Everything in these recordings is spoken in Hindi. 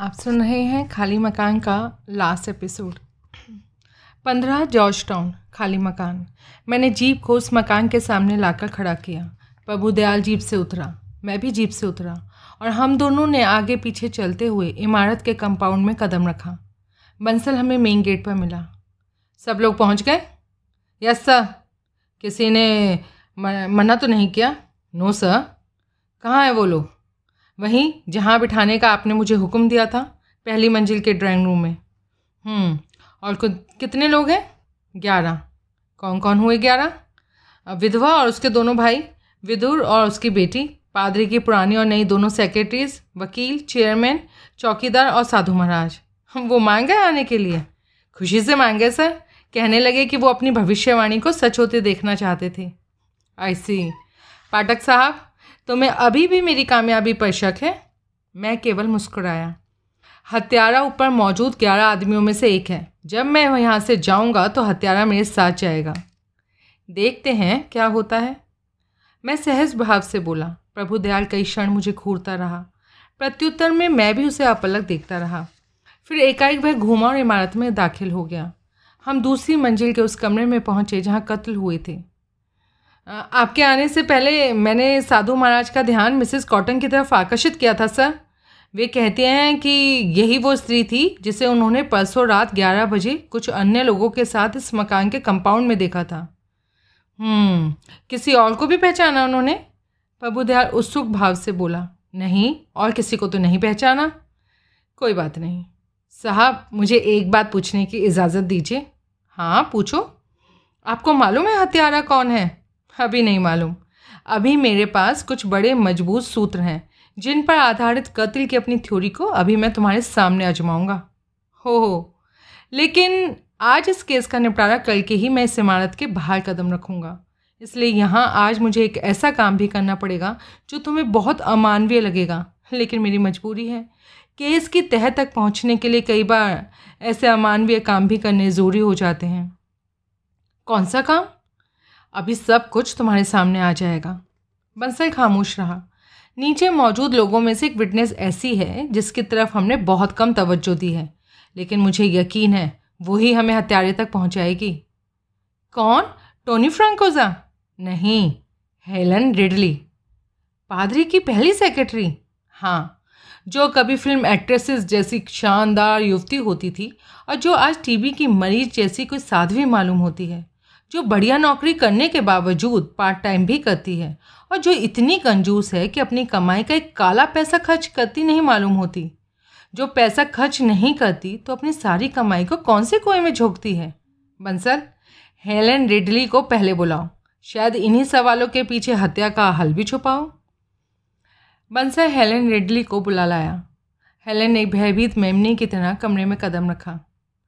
आप सुन रहे हैं खाली मकान का लास्ट एपिसोड पंद्रह जॉर्ज टाउन, खाली मकान। मैंने जीप को उस मकान के सामने लाकर खड़ा किया। प्रभु दयाल जीप से उतरा। मैं भी जीप से उतरा और हम दोनों ने आगे पीछे चलते हुए इमारत के कंपाउंड में कदम रखा। बंसल हमें मेन गेट पर मिला। सब लोग पहुँच गए? यस सर किसी ने मना तो नहीं किया? नो सर कहाँ है वो लोग? वहीं जहाँ बिठाने का आपने मुझे हुक्म दिया था पहली मंजिल के ड्राइंग रूम में। हम्म, और कितने लोग हैं? ग्यारह। कौन कौन हुए ग्यारह? विधवा और उसके दोनों भाई विदुर और उसकी बेटी पादरी की पुरानी और नई दोनों सेक्रेटरीज वकील चेयरमैन चौकीदार और साधु महाराज। वो मांगे आने के लिए? खुशी से मांगे सर। कहने लगे कि वो अपनी भविष्यवाणी को सच होते देखना चाहते थे। आई सी पाठक साहब तुम्हें अभी भी मेरी कामयाबी पर शक है। मैं केवल मुस्कुराया। हत्यारा ऊपर मौजूद ग्यारह आदमियों में से एक है। जब मैं यहाँ से जाऊँगा तो हत्यारा मेरे साथ जाएगा। देखते हैं क्या होता है। मैं सहज भाव से बोला, प्रभु दयाल, कई क्षण मुझे घूरता रहा। प्रत्युत्तर में मैं भी उसे अपलक देखता रहा। फिर एकाएक वह घूमा और इमारत में दाखिल हो गया। हम दूसरी मंजिल के उस कमरे में पहुँचे जहाँ कत्ल हुए थे। आपके आने से पहले मैंने साधु महाराज का ध्यान मिसेस कॉटन की तरफ़ आकर्षित किया था सर। वे कहते हैं कि यही वो स्त्री थी जिसे उन्होंने परसों रात ग्यारह बजे कुछ अन्य लोगों के साथ इस मकान के कंपाउंड में देखा था। हम्म, किसी और को भी पहचाना उन्होंने? प्रभुदयाल उत्सुक भाव से बोला नहीं और किसी को तो नहीं पहचाना? कोई बात नहीं। साहब मुझे एक बात पूछने की इजाज़त दीजिए। हाँ पूछो। आपको मालूम है हत्यारा कौन है? अभी नहीं मालूम। अभी मेरे पास कुछ बड़े मज़बूत सूत्र हैं, जिन पर आधारित कत्ल की अपनी थ्योरी को अभी मैं तुम्हारे सामने आजमाऊँगा हो हो। लेकिन आज इस केस का निपटारा कल के ही मैं इस इमारत के बाहर कदम रखूँगा। इसलिए यहाँ आज मुझे एक ऐसा काम भी करना पड़ेगा, जो तुम्हें बहुत अमानवीय लगेगा, लेकिन मेरी मजबूरी है। केस की तह तक पहुँचने के लिए कई बार ऐसे अमानवीय काम भी करने ज़रूरी हो जाते हैं। कौन सा काम? अभी सब कुछ तुम्हारे सामने आ जाएगा। बंसल खामोश रहा। नीचे मौजूद लोगों में से एक विटनेस ऐसी है, जिसकी तरफ़ हमने बहुत कम तवज्जो दी है। लेकिन मुझे यकीन है वही हमें हत्यारे तक पहुंचाएगी। कौन? Tony Francoza? नहीं, हेलन रिडली। पादरी की पहली सेक्रेटरी हाँ जो कभी फ़िल्म एक्ट्रेसेस जैसी शानदार युवती होती थी, और जो आज टीबी की मरीज़ जैसी कोई साध्वी मालूम होती है। जो बढ़िया नौकरी करने के बावजूद पार्ट टाइम भी करती है और जो इतनी कंजूस है कि अपनी कमाई का एक काला पैसा खर्च करती नहीं मालूम होती। जो पैसा खर्च नहीं करती तो अपनी सारी कमाई को कौन से कुएँ में झोंकती है? बंसल, हेलन रिडली को पहले बुलाओ। शायद इन्हीं सवालों के पीछे हत्या का हल भी छुपाओ। बंसल, हेलन रिडली को बुला लाया। हेलन ने भयभीत मेमनी की तरह कमरे में कदम रखा।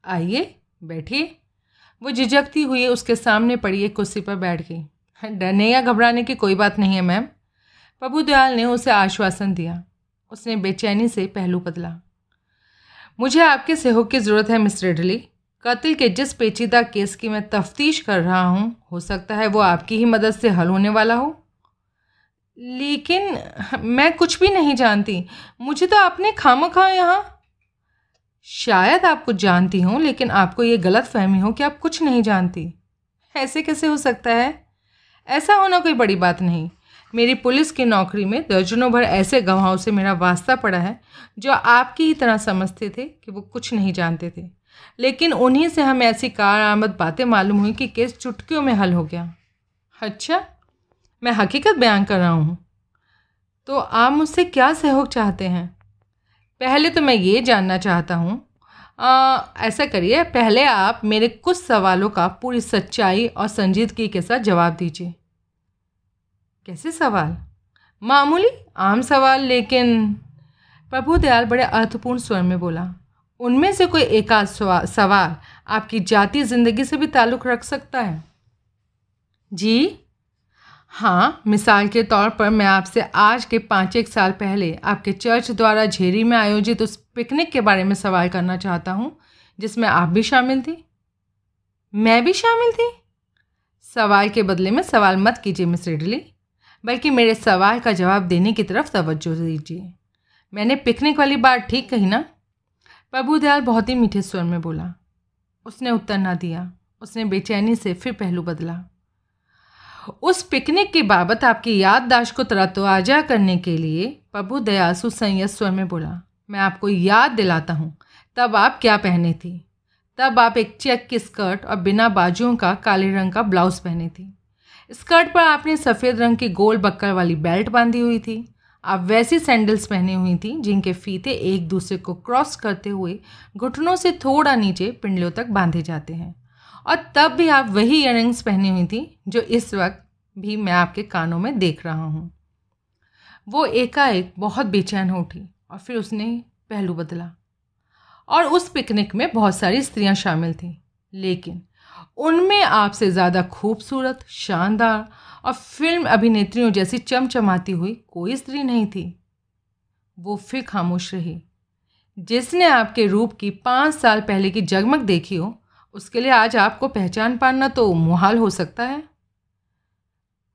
आइए, बैठिए। वो झिझकती हुई उसके सामने पड़ी एक कुर्सी पर बैठ गई। डरने या घबराने की कोई बात नहीं है, मैम। प्रभु दयाल ने उसे आश्वासन दिया। उसने बेचैनी से पहलू बदला। मुझे आपके सहयोग की ज़रूरत है मिस रेडली कत्ल के जिस पेचीदा केस की मैं तफ्तीश कर रहा हूँ, हो सकता है वो आपकी ही मदद से हल होने वाला हो। लेकिन मैं कुछ भी नहीं जानती। मुझे तो आपने खाम खा यहाँ शायद आप कुछ जानती हों, लेकिन आपको ये गलत फहमी हो कि आप कुछ नहीं जानती। ऐसे कैसे हो सकता है? ऐसा होना कोई बड़ी बात नहीं। मेरी पुलिस की नौकरी में दर्जनों भर ऐसे गवाहों से मेरा वास्ता पड़ा है, जो आपकी ही तरह समझते थे कि वो कुछ नहीं जानते थे। लेकिन उन्हीं से हमें ऐसी कार आमद बातें मालूम हुई कि केस चुटकियों में हल हो गया। अच्छा मैं हकीकत बयान कर रहा हूँ। तो आप मुझसे क्या सहयोग चाहते हैं? पहले तो मैं ये जानना चाहता हूँ ऐसा करिए, पहले आप मेरे कुछ सवालों का पूरी सच्चाई और संजीदगी के साथ जवाब दीजिए। कैसे सवाल? मामूली, आम सवाल, लेकिन प्रभु दयाल बड़े अर्थपूर्ण स्वर में बोला। उनमें से कोई एक सवाल आपकी जाति ज़िंदगी से भी ताल्लुक़ रख सकता है? जी हाँ मिसाल के तौर पर मैं आपसे आज के पाँच एक साल पहले आपके चर्च द्वारा झेरी में आयोजित उस पिकनिक के बारे में सवाल करना चाहता हूँ, जिसमें आप भी शामिल थी। मैं भी शामिल थी? सवाल के बदले में सवाल मत कीजिए, मिस रिडली, बल्कि मेरे सवाल का जवाब देने की तरफ़ तवज्जो दीजिए। मैंने पिकनिक वाली बात ठीक कही ना? प्रभु दयाल बहुत ही मीठे स्वर में बोला। उसने उत्तर ना दिया। उसने बेचैनी से फिर पहलू बदला। उस पिकनिक की बाबत आपकी याददाश्त को तरतवाजा करने के लिए प्रभु दयासु सुसंयत स्वर में बोला, मैं आपको याद दिलाता हूँ, तब आप क्या पहने थी? तब आप एक चेक की स्कर्ट और बिना बाजुओं का काले रंग का ब्लाउज पहने थी। स्कर्ट पर आपने सफ़ेद रंग की गोल बक्कर वाली बेल्ट बांधी हुई थी। आप वैसी सैंडल्स पहनी हुई थी, जिनके फीते एक दूसरे को क्रॉस करते हुए घुटनों से थोड़ा नीचे पिंडलियों तक बांधे जाते हैं। और तब भी आप वही इयर पहनी हुई थी जो इस वक्त भी मैं आपके कानों में देख रहा हूँ। वो एकाएक बहुत बेचैन हो उठी और फिर उसने पहलू बदला। और उस पिकनिक में बहुत सारी स्त्रियाँ शामिल थीं, लेकिन उनमें आपसे ज़्यादा खूबसूरत, शानदार और फ़िल्म अभिनेत्रियों जैसी चमचमाती हुई कोई स्त्री नहीं थी। वो फिर खामोश रही। जिसने आपके रूप की पाँच साल पहले की जगमग देखी हो उसके लिए आज आपको पहचान पाना तो मुहाल हो सकता है।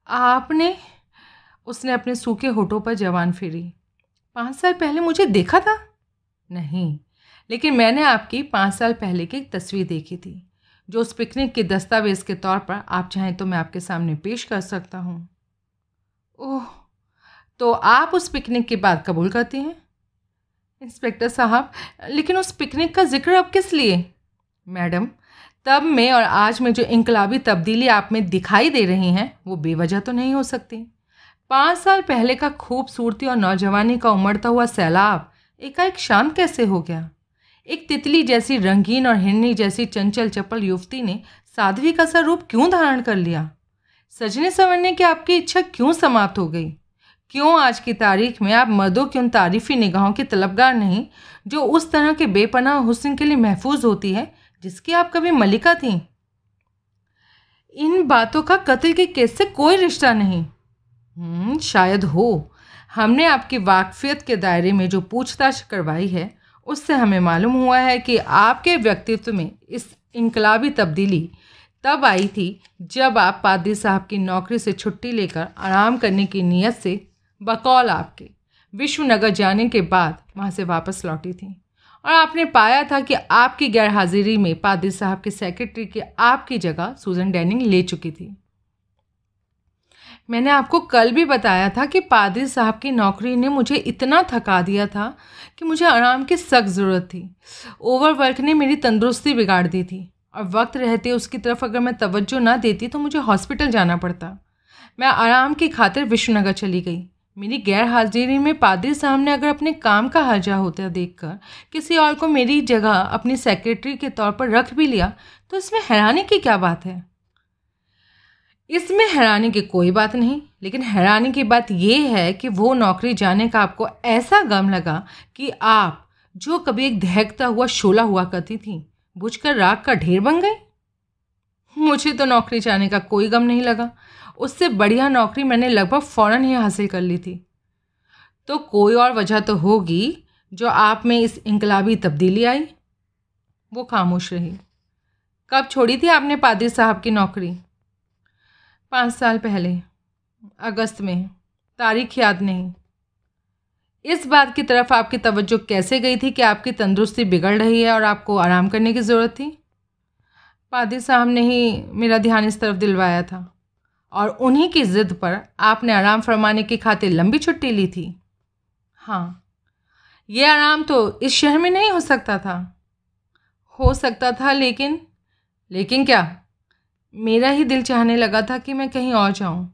आपने, उसने अपने सूखे होठों पर जवान फेरी। पाँच साल पहले मुझे देखा था? नहीं, लेकिन मैंने आपकी पाँच साल पहले की तस्वीर देखी थी, जो उस पिकनिक के दस्तावेज़ के तौर पर आप चाहें तो मैं आपके सामने पेश कर सकता हूँ। ओह तो आप उस पिकनिक की बात कबूल करती हैं? इंस्पेक्टर साहब, लेकिन उस पिकनिक का ज़िक्र अब किस लिए? मैडम तब में और आज में जो इनकलाबी तब्दीली आप में दिखाई दे रही हैं, वो बेवजह तो नहीं हो सकती। पाँच साल पहले का खूबसूरती और नौजवानी का उमड़ता हुआ सैलाब एकाएक शांत कैसे हो गया? एक तितली जैसी रंगीन और हिरनी जैसी चंचल चपल युवती ने साध्वी का सा रूप क्यों धारण कर लिया? सजने संवरने की आपकी इच्छा क्यों समाप्त हो गई? क्यों आज की तारीख में आप मर्दों की उन तारीफ़ी निगाहों के तलबगार नहीं, जो उस तरह के बेपनाह हुस्न के लिए महफूज होती है जिसकी आप कभी मलिका थी। इन बातों का कत्ल के केस से कोई रिश्ता नहीं। हम्म, शायद हो। हमने आपकी वाकफियत के दायरे में जो पूछताछ करवाई है उससे हमें मालूम हुआ है कि आपके व्यक्तित्व में इस इनकलाबी तब्दीली तब आई थी जब आप पादरी साहब की नौकरी से छुट्टी लेकर आराम करने की नीयत से बकौल आपके विश्वनगर जाने के बाद वहाँ से वापस लौटी थी। और आपने पाया था कि आपकी गैर हाजिरी में पादरी साहब के सेक्रेटरी की आपकी जगह सूजन डैनिंग ले चुकी थी। मैंने आपको कल भी बताया था कि पादरी साहब की नौकरी ने मुझे इतना थका दिया था कि मुझे आराम की सख्त ज़रूरत थी। ओवरवर्क ने मेरी तंदुरुस्ती बिगाड़ दी थी और वक्त रहते उसकी तरफ़ अगर मैं तवज्जो ना देती तो मुझे हॉस्पिटल जाना पड़ता। मैं आराम की खातिर विश्वनगर चली गई। मेरी गैर हाजिरी में पादरी साहब ने अगर अपने काम का हर्जा होता देखकर किसी और को मेरी जगह अपनी सेक्रेटरी के तौर पर रख भी लिया तो इसमें हैरानी की क्या बात है? इसमें हैरानी की कोई बात नहीं, लेकिन हैरानी की बात यह है कि वो नौकरी जाने का आपको ऐसा गम लगा कि आप जो कभी एक दहकता हुआ शोला हुआ करती थी, बुझकर राग का ढेर बन गई। मुझे तो नौकरी जाने का कोई गम नहीं लगा। उससे बढ़िया नौकरी मैंने लगभग फ़ौरन ही हासिल कर ली थी। तो कोई और वजह तो होगी जो आप में इस इनकलाबी तब्दीली आई। वो खामोश रही। कब छोड़ी थी आपने पादरी साहब की नौकरी? पाँच साल पहले, अगस्त में। तारीख याद नहीं। इस बात की तरफ़ आपकी तवज्जो कैसे गई थी कि आपकी तंदुरुस्ती बिगड़ रही है और आपको आराम करने की ज़रूरत थी? पादी साहब ने ही मेरा ध्यान इस तरफ़ दिलवाया था। और उन्हीं की ज़िद पर आपने आराम फरमाने की खातिर लंबी छुट्टी ली थी। हाँ ये आराम तो इस शहर में नहीं हो सकता था। हो सकता था लेकिन लेकिन क्या? मेरा ही दिल चाहने लगा था कि मैं कहीं और जाऊँ।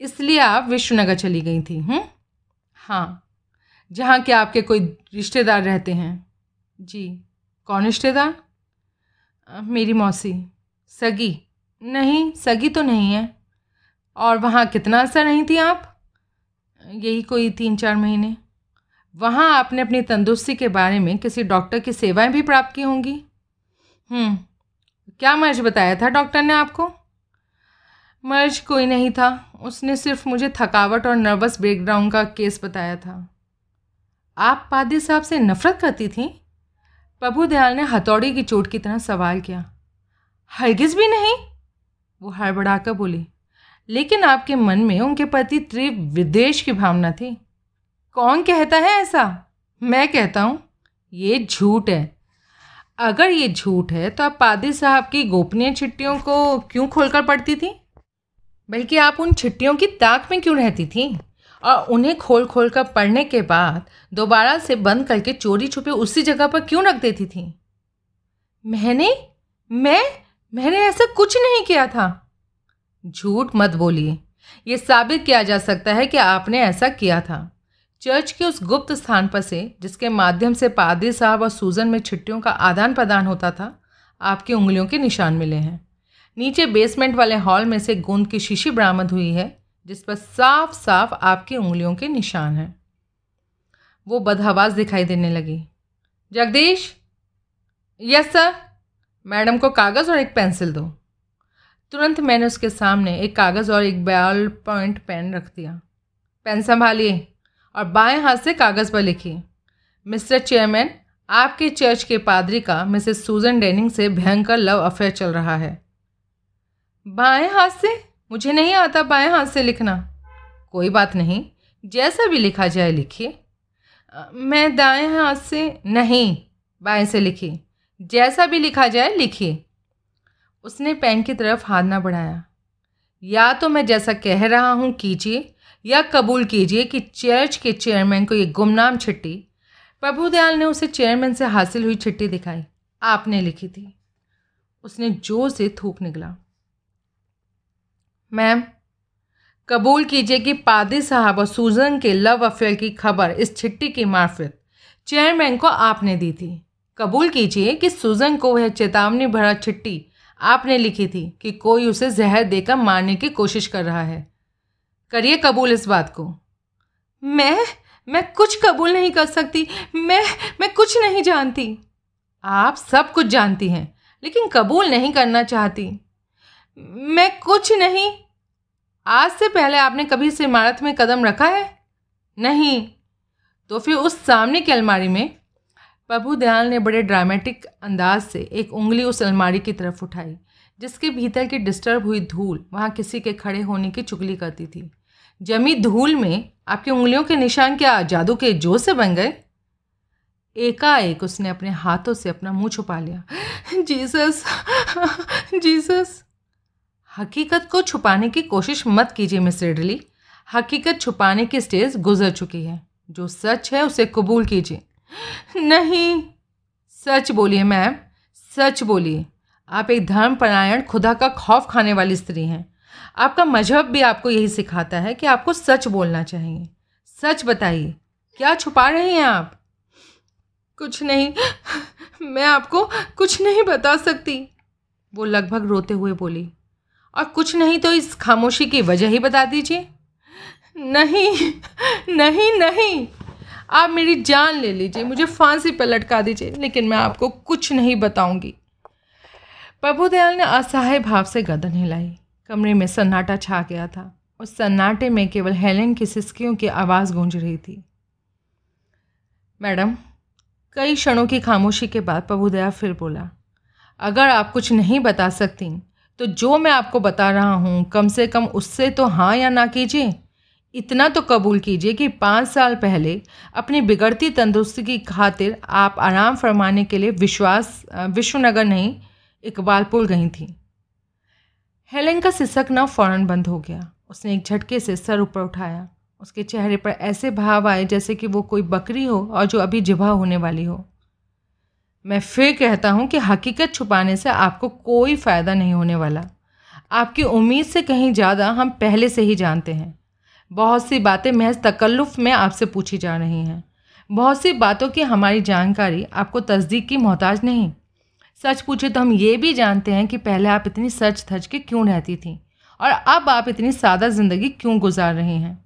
इसलिए आप विश्वनगर चली गई थी हूँ हाँ जहाँ के आपके कोई रिश्तेदार रहते हैं। जी, कौन रिश्तेदार? मेरी मौसी। सगी। नहीं, सगी तो नहीं है। और वहाँ कितना असर नहीं थी आप? यही कोई तीन चार महीने। वहाँ आपने अपनी तंदुरुस्ती के बारे में किसी डॉक्टर की सेवाएँ भी प्राप्त की होंगी? हम्म, क्या मर्ज बताया था डॉक्टर ने आपको? मर्ज कोई नहीं था। उसने सिर्फ़ मुझे थकावट और नर्वस ब्रेकडाउन का केस बताया था। आप पादी साहब से नफ़रत करती थी? प्रभु दयाल ने हथौड़ी की चोट की तरह सवाल किया। हरगिज़ भी नहीं? वो हड़बड़ाकर बोली लेकिन आपके मन में उनके प्रति तीव्र विदेश की भावना थी। कौन कहता है ऐसा? मैं कहता हूँ, ये झूठ है। अगर ये झूठ है तो आप पादी साहब की गोपनीय चिट्ठियों को क्यों खोलकर पढ़ती थी? बल्कि आप उन चिट्ठियों की ताक में क्यों रहती थी? और उन्हें खोल खोल कर पढ़ने के बाद दोबारा से बंद करके चोरी छुपे उसी जगह पर क्यों रख देती थी? मैंने? मैं? मैंने ऐसा कुछ नहीं किया था। झूठ मत बोलिए। यह साबित किया जा सकता है कि आपने ऐसा किया था। चर्च के उस गुप्त स्थान पर से, जिसके माध्यम से पादरी साहब और सूजन में छिट्टियों का आदान प्रदान होता था, आपकी उंगलियों के निशान मिले हैं। नीचे बेसमेंट वाले हॉल में से गोंद की शीशी बरामद हुई है, जिस पर साफ़ साफ़ आपकी उंगलियों के निशान हैं। वो बदहवास दिखाई देने लगी। जगदीश? Yes, sir. मैडम को कागज़ और एक पेंसिल दो। तुरंत मैंने उसके सामने एक कागज़ और एक बॉल पॉइंट पेन रख दिया। पेन संभालिए और बाएँ हाथ से कागज़ पर लिखिए। मिस्टर चेयरमैन, आपके चर्च के पादरी का मिसेस सूजन डेनिंग से भयंकर लव अफेयर चल रहा है। बाएँ हाथ से? मुझे नहीं आता बाएँ हाथ से लिखना। कोई बात नहीं, जैसा भी लिखा जाए लिखिए। मैं दाएँ हाथ से नहीं, बाएँ से लिखिए। जैसा भी लिखा जाए लिखिए। उसने पेन की तरफ़ हाथ ना बढ़ाया। या तो मैं जैसा कह रहा हूँ कीजिए, या कबूल कीजिए कि चर्च के चेयरमैन को ये गुमनाम चिट्ठी प्रभुदयाल ने उसे चेयरमैन से हासिल हुई चिट्ठी दिखाई। आपने लिखी थी। उसने ज़ोर से थूक निकला। मैम, कबूल कीजिए कि पादी साहब और सूजन के लव अफेयर की खबर इस छिट्टी की मार्फत चेयरमैन को आपने दी थी। कबूल कीजिए कि सूजन को वह चेतावनी भरा चिट्ठी आपने लिखी थी कि कोई उसे जहर देकर मारने की कोशिश कर रहा है। करिए कबूल इस बात को। मैं मैं कुछ कबूल नहीं कर सकती। मैं मैं कुछ नहीं जानती। आप सब कुछ जानती हैं, लेकिन कबूल नहीं करना चाहती। मैं कुछ नहीं। आज से पहले आपने कभी इस इमारत में कदम रखा है? नहीं। तो फिर उस सामने की अलमारी में प्रभु दयाल ने बड़े ड्रामेटिक अंदाज से एक उंगली उस अलमारी की तरफ़ उठाई, जिसके भीतर की डिस्टर्ब हुई धूल वहाँ किसी के खड़े होने की चुगली करती थी। जमी धूल में आपकी उंगलियों के निशान क्या जादू के जो से बन गए? एकाएक उसने अपने हाथों से अपना मुँह छुपा लिया। Jesus Jesus. हकीकत को छुपाने की कोशिश मत कीजिए मिस रिडली। हकीकत छुपाने की स्टेज गुजर चुकी है। जो सच है उसे कबूल कीजिए। नहीं। सच बोलिए, मैम, सच बोलिए। आप एक धर्मपरायण, खुदा का खौफ खाने वाली स्त्री हैं। आपका मज़हब भी आपको यही सिखाता है कि आपको सच बोलना चाहिए। सच बताइए, क्या छुपा रहे हैं आप? कुछ नहीं, मैं आपको कुछ नहीं बता सकती। वो लगभग रोते हुए बोली, और कुछ नहीं तो इस खामोशी की वजह ही बता दीजिए। नहीं नहीं नहीं। आप मेरी जान ले लीजिए, मुझे फांसी पर लटका दीजिए, लेकिन मैं आपको कुछ नहीं बताऊँगी। प्रभुदयाल ने असहाय भाव से गदन हिलाई। कमरे में सन्नाटा छा गया था उस सन्नाटे में केवल हेलेन की सिस्कियों की आवाज़ गूंज रही थी। मैडम, कई क्षणों की खामोशी के बाद प्रभुदया फिर बोला, अगर आप कुछ नहीं बता सकती तो जो मैं आपको बता रहा हूँ, कम से कम उससे तो हाँ या ना कीजिए। इतना तो कबूल कीजिए कि पाँच साल पहले अपनी बिगड़ती तंदुरुस्ती की खातिर आप आराम फरमाने के लिए विश्वास विश्वनगर नहीं इकबालपुर गई थी। हेलेन का सिसकना फ़ौरन बंद हो गया। उसने एक झटके से सर ऊपर उठाया। उसके चेहरे पर ऐसे भाव आए जैसे कि वो कोई बकरी हो और जो अभी जिभा होने वाली हो। मैं फिर कहता हूँ कि हकीकत छुपाने से आपको कोई फ़ायदा नहीं होने वाला। आपकी उम्मीद से कहीं ज़्यादा हम पहले से ही जानते हैं। बहुत सी बातें महज तकल्लुफ़ में आपसे पूछी जा रही हैं। बहुत सी बातों की हमारी जानकारी आपको तस्दीक की मोहताज नहीं। सच पूछे तो हम ये भी जानते हैं कि पहले आप इतनी सच थच के क्यों रहती थी और अब आप इतनी सादा ज़िंदगी क्यों गुजार रही हैं?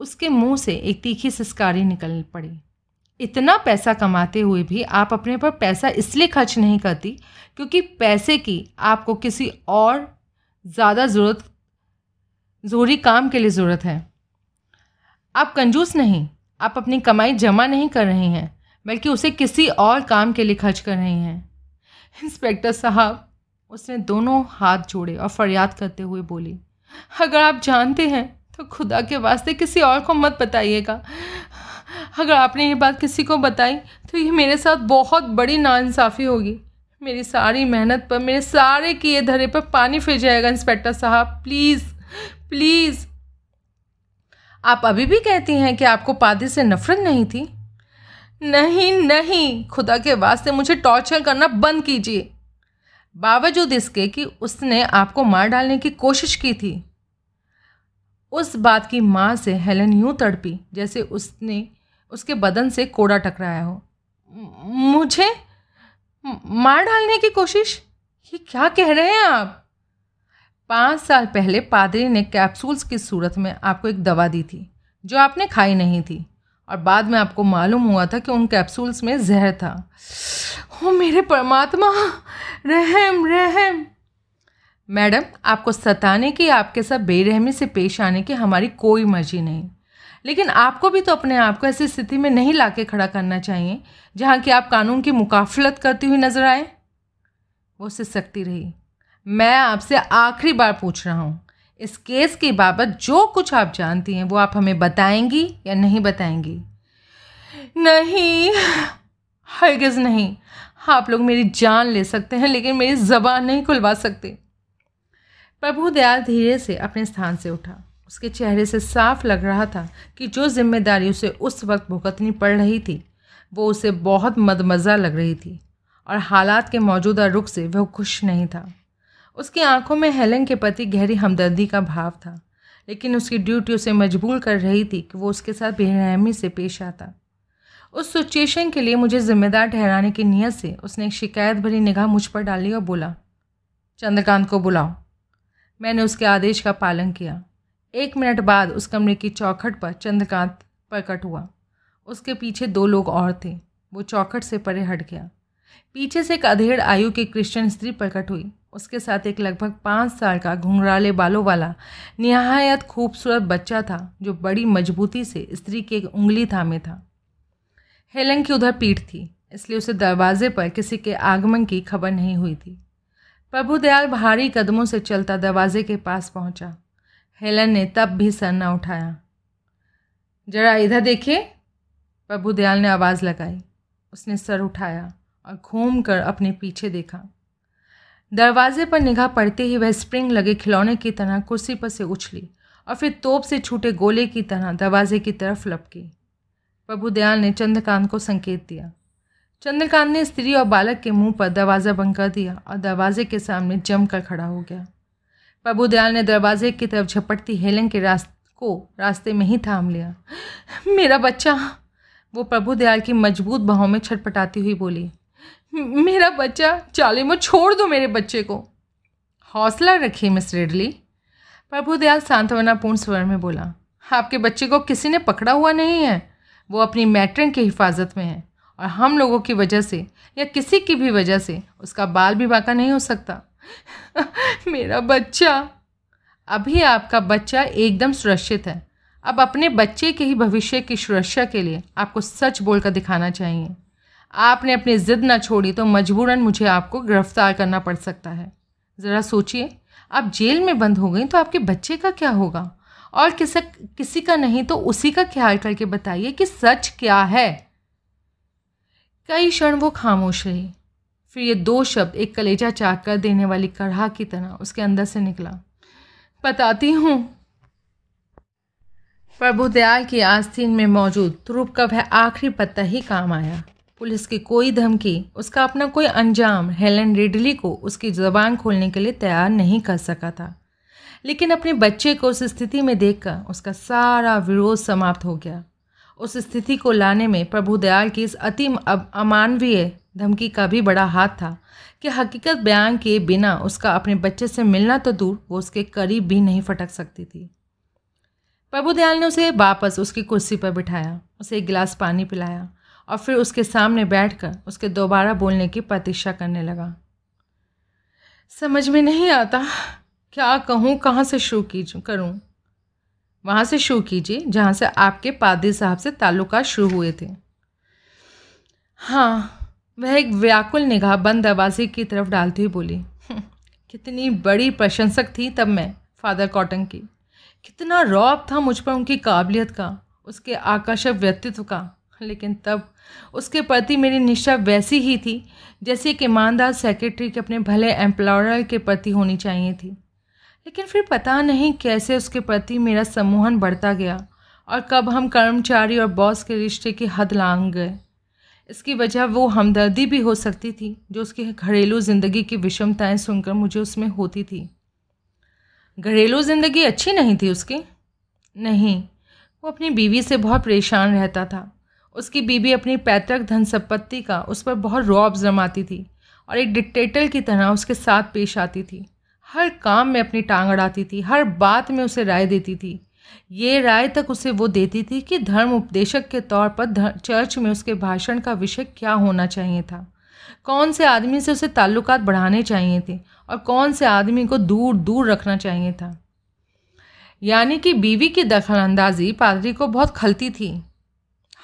उसके मुँह से एक तीखी सिस्कारी निकल पड़ी। इतना पैसा कमाते हुए भी आप अपने पर पैसा इसलिए खर्च नहीं करती क्योंकि पैसे की आपको किसी और ज़्यादा ज़रूरत ज़रूरी काम के लिए ज़रूरत है। आप कंजूस नहीं, आप अपनी कमाई जमा नहीं कर रही हैं, बल्कि उसे किसी और काम के लिए खर्च कर रही हैं। इंस्पेक्टर साहब, उसने दोनों हाथ जोड़े और फरियाद करते हुए बोली, अगर आप जानते हैं तो खुदा के वास्ते किसी और को मत बताइएगा। अगर आपने ये बात किसी को बताई तो ये मेरे साथ बहुत बड़ी नाइंसाफ़ी होगी। मेरी सारी मेहनत पर, मेरे सारे किए धरे पर पानी फिर जाएगा, इंस्पेक्टर साहब। Please please. आप अभी भी कहती हैं कि आपको पादी से नफरत नहीं थी? नहीं नहीं। खुदा के वास्ते मुझे टॉर्चर करना बंद कीजिए। बावजूद इसके कि उसने आपको मार डालने की कोशिश की थी। उस बात की माँ से हेलन यूँ तड़पी जैसे उसने उसके बदन से कोड़ा टकराया हो। मुझे मार डालने की कोशिश? ये क्या कह रहे हैं आप? पाँच साल पहले पादरी ने कैप्सूल्स की सूरत में आपको एक दवा दी थी, जो आपने खाई नहीं थी। और बाद में आपको मालूम हुआ था कि उन कैप्सूल्स में जहर था। ओ मेरे परमात्मा! रहम रहम! मैडम, आपको सताने की, आपके साथ बेरहमी से पेश आने की हमारी कोई मर्ज़ी नहीं। लेकिन आपको भी तो अपने आप को ऐसी स्थिति में नहीं ला के खड़ा करना चाहिए, जहाँ कि आप कानून की मुकाफलत करती हुई नज़र आए। वो सिसकती रही। मैं आपसे आखिरी बार पूछ रहा हूँ। इस केस की बाबत जो कुछ आप जानती हैं, वो आप हमें बताएँगी या नहीं बताएँगी? नहीं हरगिज़ नहीं। आप लोग मेरी जान ले सकते हैं, लेकिन मेरी ज़बान नहीं खुलवा सकते। प्रभु दयाल धीरे से अपने स्थान से उठा। उसके चेहरे से साफ़ लग रहा था कि जो ज़िम्मेदारी उसे उस वक्त भुगतनी पड़ रही थी, वो उसे बहुत मदमज़ा लग रही थी, और हालात के मौजूदा रुख से वह खुश नहीं था। उसकी आँखों में हेलन के प्रति गहरी हमदर्दी का भाव था, लेकिन उसकी ड्यूटी उसे मजबूर कर रही थी कि वो उसके साथ बेरहमी से पेश आता। उस सिचुएशन के लिए मुझे जिम्मेदार ठहराने की नीयत से उसने एक शिकायत भरी निगाह मुझ पर डाली और बोला, चंद्रकांत को बुलाओ। मैंने उसके आदेश का पालन किया। एक मिनट बाद उस कमरे की चौखट पर चंद्रकांत प्रकट हुआ। उसके पीछे दो लोग और थे। वो चौखट से परे हट गया। पीछे से एक अधेड़ आयु की क्रिश्चियन स्त्री प्रकट हुई। उसके साथ एक लगभग पाँच साल का घुंघराले बालों वाला निहायत खूबसूरत बच्चा था, जो बड़ी मजबूती से स्त्री की एक उंगली थामे था। हेलन की उधर पीठ थी, इसलिए उसे दरवाजे पर किसी के आगमन की खबर नहीं हुई थी। प्रभुदयाल भारी कदमों से चलता दरवाजे के पास पहुँचा। हेलन ने तब भी सर न उठाया। जरा इधर देखिए। प्रभु दयाल ने आवाज़ लगाई। उसने सर उठाया और घूम कर अपने पीछे देखा। दरवाजे पर निगाह पड़ते ही वह स्प्रिंग लगे खिलौने की तरह कुर्सी पर से उछली और फिर तोप से छूटे गोले की तरह दरवाजे की तरफ़ लपकी। प्रभु दयाल ने चंद्रकांत को संकेत दिया। चंद्रकांत ने स्त्री और बालक के मुँह पर दरवाज़ा बंद कर दिया और दरवाजे के सामने जमकर खड़ा हो गया। प्रभु दयाल ने दरवाजे की तरफ़ झपटती हेलन के रास्त, को रास्ते में ही थाम लिया। मेरा बच्चा, वो प्रभु दयाल की मज़बूत बाहों में छटपटाती हुई बोली मेरा बच्चा, चाली में छोड़ दो मेरे बच्चे को। हौसला रखिए, मिस रेडली। प्रभु दयाल सांत्वनापूर्ण स्वर में बोला, आपके बच्चे को किसी ने पकड़ा हुआ नहीं है। वो अपनी मैट्रन की हिफाजत में है। और हम लोगों की वजह से, या किसी की भी वजह से, उसका बाल भी बाका नहीं हो सकता। मेरा बच्चा। अभी आपका बच्चा एकदम सुरक्षित है। अब अपने बच्चे के ही भविष्य की सुरक्षा के लिए आपको सच बोलकर दिखाना चाहिए। आपने अपनी ज़िद ना छोड़ी तो मजबूरन मुझे आपको गिरफ़्तार करना पड़ सकता है। ज़रा सोचिए, आप जेल में बंद हो गई तो आपके बच्चे का क्या होगा? और किसी किसी का नहीं तो उसी का ख्याल करके बताइए कि सच क्या है। कई क्षण वो खामोश रही। फिर ये दो शब्द एक कलेजा चाक कर देने वाली कढ़ा की तरह उसके अंदर से निकला। बताती हूँ। प्रभु दयाल की आस्तीन में मौजूद तुरुप का वह आखिरी पत्ता ही काम आया। पुलिस की कोई धमकी, उसका अपना कोई अंजाम हेलन रिडली को उसकी ज़बान खोलने के लिए तैयार नहीं कर सका था। लेकिन अपने बच्चे को उस स्थिति में देखकर उसका सारा विरोध समाप्त हो गया। उस स्थिति को लाने में प्रभु दयाल की इस अति अमानवीय धमकी का भी बड़ा हाथ था कि हकीकत बयान किए बिना उसका अपने बच्चे से मिलना तो दूर, वो उसके करीब भी नहीं फटक सकती थी। प्रभुदयाल ने उसे वापस उसकी कुर्सी पर बिठाया, उसे एक गिलास पानी पिलाया और फिर उसके सामने बैठकर उसके दोबारा बोलने की प्रतीक्षा करने लगा। समझ में नहीं आता क्या कहूँ कहाँ से शुरू कीज करूँ? वहाँ से शुरू कीजिए जहाँ से आपके पादी साहब से ताल्लुकात शुरू हुए थे। हाँ वह एक व्याकुल निगाह बंद दरवाजे की तरफ़ डालती हुई बोली हम्म, कितनी बड़ी प्रशंसक थी तब मैं फादर कॉटन की। कितना रौब था मुझ पर उनकी काबिलियत का उसके आकर्षक व्यक्तित्व का। लेकिन तब उसके प्रति मेरी निष्ठा वैसी ही थी, जैसे एक ईमानदार सेक्रेटरी के अपने भले एम्प्लॉयर के प्रति होनी चाहिए थी। लेकिन फिर पता नहीं कैसे उसके प्रति मेरा सम्मोहन बढ़ता गया और कब हम कर्मचारी और बॉस के रिश्ते की हद लांग गए। इसकी वजह वो हमदर्दी भी हो सकती थी, जो उसकी घरेलू ज़िंदगी की विषमताएँ सुनकर मुझे उसमें होती थी। घरेलू ज़िंदगी अच्छी नहीं थी उसकी? नहीं, वो अपनी बीवी से बहुत परेशान रहता था। उसकी बीवी अपनी पैतृक धन संपत्ति का उस पर बहुत रौब जमाती थी और एक डिक्टेटर की तरह उसके साथ पेश आती थी। हर काम में अपनी टांग अड़ाती थी, हर बात में उसे राय देती थी। ये राय तक उसे वो देती थी कि धर्म उपदेशक के तौर पर चर्च में उसके भाषण का विषय क्या होना चाहिए था। कौन से आदमी से उसे ताल्लुकात बढ़ाने चाहिए थे और कौन से आदमी को दूर दूर रखना चाहिए था। यानी कि बीवी की दखलंदाजी पादरी को बहुत खलती थी।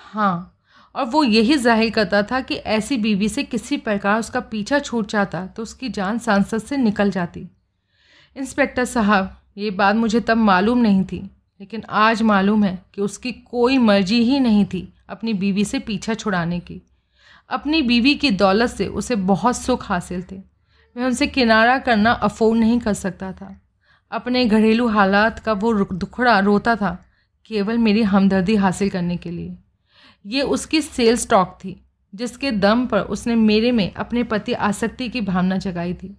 हाँ और वो यही ज़ाहिर करता था कि ऐसी बीवी से किसी प्रकार उसका पीछा छूट जाता तो उसकी जान सांसद से निकल जाती। इंस्पेक्टर साहब, ये बात मुझे तब मालूम नहीं थी, लेकिन आज मालूम है कि उसकी कोई मर्ज़ी ही नहीं थी अपनी बीवी से पीछा छुड़ाने की। अपनी बीवी की दौलत से उसे बहुत सुख हासिल थे। मैं उनसे किनारा करना अफोर्ड नहीं कर सकता था। अपने घरेलू हालात का वो दुखड़ा रोता था केवल मेरी हमदर्दी हासिल करने के लिए। ये उसकी सेल्स स्टॉक थी, जिसके दम पर उसने मेरे में अपने पति आसक्ति की भावना जगाई थी।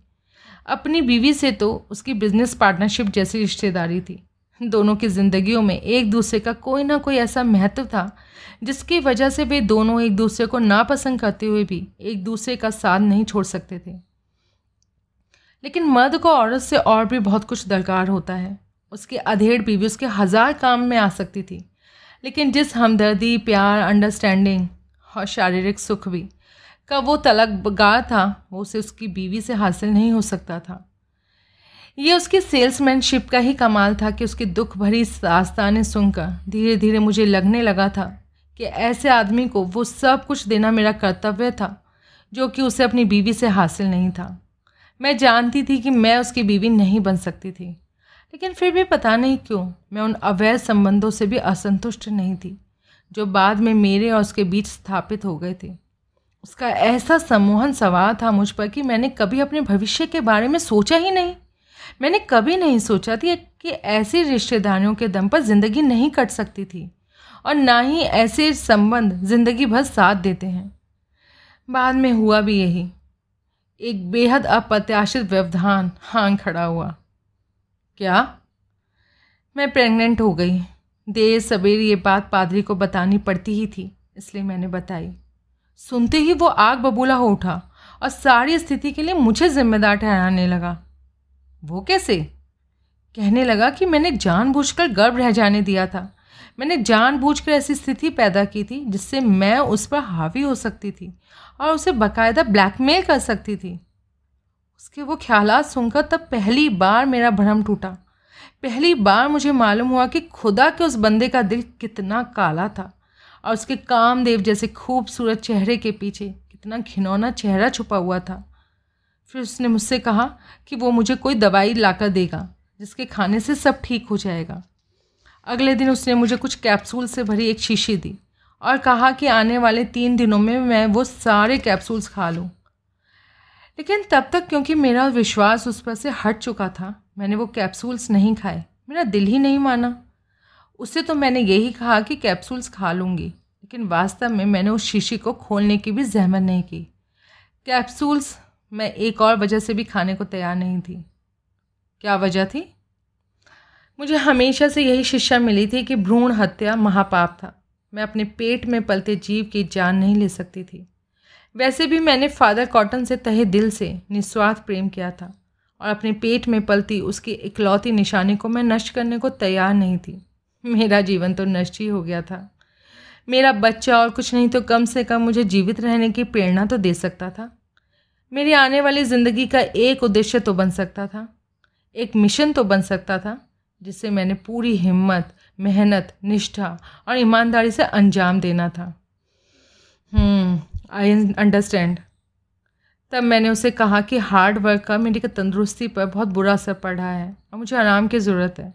अपनी बीवी से तो उसकी बिज़नेस पार्टनरशिप जैसी रिश्तेदारी थी। दोनों की ज़िंदगियों में एक दूसरे का कोई ना कोई ऐसा महत्व था, जिसकी वजह से वे दोनों एक दूसरे को नापसंद करते हुए भी एक दूसरे का साथ नहीं छोड़ सकते थे। लेकिन मर्द को औरत से और भी बहुत कुछ दरकार होता है। उसकी अधेड़ बीवी उसके हज़ार काम में आ सकती थी। लेकिन जिस हमदर्दी, प्यार अंडरस्टैंडिंग और शारीरिक सुख भी, का वो तलकगार था, वो उसे उसकी बीवी से हासिल नहीं हो सकता था। ये उसकी सेल्समैनशिप का ही कमाल था कि उसकी दुख भरी दास्तानें सुनकर धीरे धीरे मुझे लगने लगा था कि ऐसे आदमी को वो सब कुछ देना मेरा कर्तव्य था, जो कि उसे अपनी बीवी से हासिल नहीं था। मैं जानती थी कि मैं उसकी बीवी नहीं बन सकती थी। लेकिन फिर भी पता नहीं क्यों, मैं उन अवैध संबंधों से भी असंतुष्ट नहीं थी, जो बाद में मेरे और उसके बीच स्थापित हो गए थे। उसका ऐसा सम्मोहन सवाल था मुझ पर कि मैंने कभी अपने भविष्य के बारे में सोचा ही नहीं। मैंने कभी नहीं सोचा थी कि ऐसी रिश्तेदारियों के दम पर ज़िंदगी नहीं कट सकती थी, और ना ही ऐसे संबंध ज़िंदगी भर साथ देते हैं। बाद में हुआ भी यही। एक बेहद अप्रत्याशित व्यवधान हांग खड़ा हुआ। क्या? मैं प्रेग्नेंट हो गई। देर सवेर ये बात पादरी को बतानी पड़ती ही थी, इसलिए मैंने बताई। सुनते ही वो आग बबूला हो उठा और सारी स्थिति के लिए मुझे जिम्मेदार ठहराने लगा। वो कैसे? कहने लगा कि मैंने जानबूझकर गर्भ रह जाने दिया था। मैंने जानबूझकर ऐसी स्थिति पैदा की थी जिससे मैं उस पर हावी हो सकती थी और उसे बाकायदा ब्लैकमेल कर सकती थी। उसके वो ख्याल सुनकर तब पहली बार मेरा भ्रम टूटा। पहली बार मुझे मालूम हुआ कि खुदा के उस बंदे का दिल कितना काला था और उसके कामदेव जैसे खूबसूरत चेहरे के पीछे कितना घिनौना चेहरा छुपा हुआ था। फिर उसने मुझसे कहा कि वो मुझे कोई दवाई लाकर देगा, जिसके खाने से सब ठीक हो जाएगा। अगले दिन उसने मुझे कुछ कैप्सूल से भरी एक शीशी दी और कहा कि आने वाले तीन दिनों में मैं वो सारे कैप्सूल्स खा लूँ। लेकिन तब तक क्योंकि मेरा विश्वास उस पर से हट चुका था, मैंने वो कैप्सूल्स नहीं खाए। मेरा दिल ही नहीं माना। उससे तो मैंने यही कहा कि कैप्सूल्स खा लूँगी, लेकिन वास्तव में मैंने उस शीशी को खोलने की भी जहमत नहीं की। कैप्सूल्स मैं एक और वजह से भी खाने को तैयार नहीं थी। क्या वजह थी? मुझे हमेशा से यही शिक्षा मिली थी कि भ्रूण हत्या महापाप था। मैं अपने पेट में पलते जीव की जान नहीं ले सकती थी। वैसे भी मैंने फादर कॉटन से तहे दिल से निस्वार्थ प्रेम किया था और अपने पेट में पलती उसकी इकलौती निशानी को मैं नष्ट करने को तैयार नहीं थी। मेरा जीवन तो नष्ट ही हो गया था। मेरा बच्चा और कुछ नहीं तो कम से कम मुझे जीवित रहने की प्रेरणा तो दे सकता था। मेरी आने वाली ज़िंदगी का एक उद्देश्य तो बन सकता था। एक मिशन तो बन सकता था जिसे मैंने पूरी हिम्मत, मेहनत, निष्ठा और ईमानदारी से अंजाम देना था। हम्म आई अंडरस्टैंड तब मैंने उसे कहा कि हार्ड वर्क का मेरी तंदुरुस्ती पर बहुत बुरा असर पड़ है और मुझे आराम की ज़रूरत है।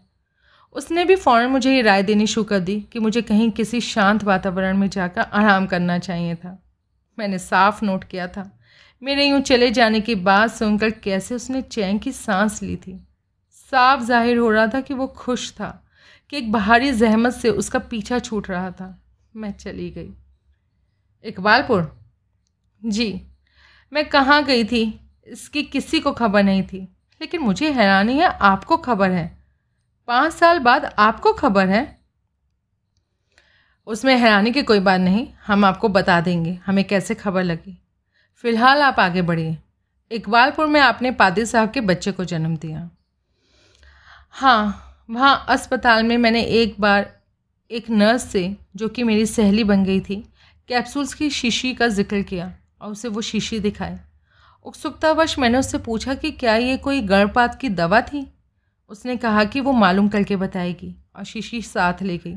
उसने भी फ़ौरन मुझे ये राय देनी शुरू कर दी कि मुझे कहीं किसी शांत वातावरण में जाकर आराम करना चाहिए था। मैंने साफ़ नोट किया था। मेरे यूँ चले जाने की बात सुनकर कैसे उसने चैन की सांस ली थी। साफ़ ज़ाहिर हो रहा था कि वो खुश था, कि एक बाहरी जहमत से उसका पीछा छूट रहा था। मैं चली गई। इकबालपुर? जी, मैं कहाँ गई थी? इसकी किसी को खबर नहीं थी। लेकिन मुझे हैरानी है, आपको खबर है। पाँच साल बाद आपको खबर है? उसमें हैरानी की कोई बात नहीं, हम आपको बता देंगे, हमें कैसे खबर लगी। फ़िलहाल आप आगे बढ़िए। इकबालपुर में आपने पादिर साहब के बच्चे को जन्म दिया। हाँ वहाँ अस्पताल में मैंने एक बार एक नर्स से, जो कि मेरी सहेली बन गई थी, कैप्सूल्स की शीशी का ज़िक्र किया। और उसे वो शीशी दिखाए। उत्सुकतावश मैंने उससे पूछा कि क्या ये कोई गर्भपात की दवा थी? उसने कहा कि वो मालूम करके बताएगी और शीशी साथ ले गई।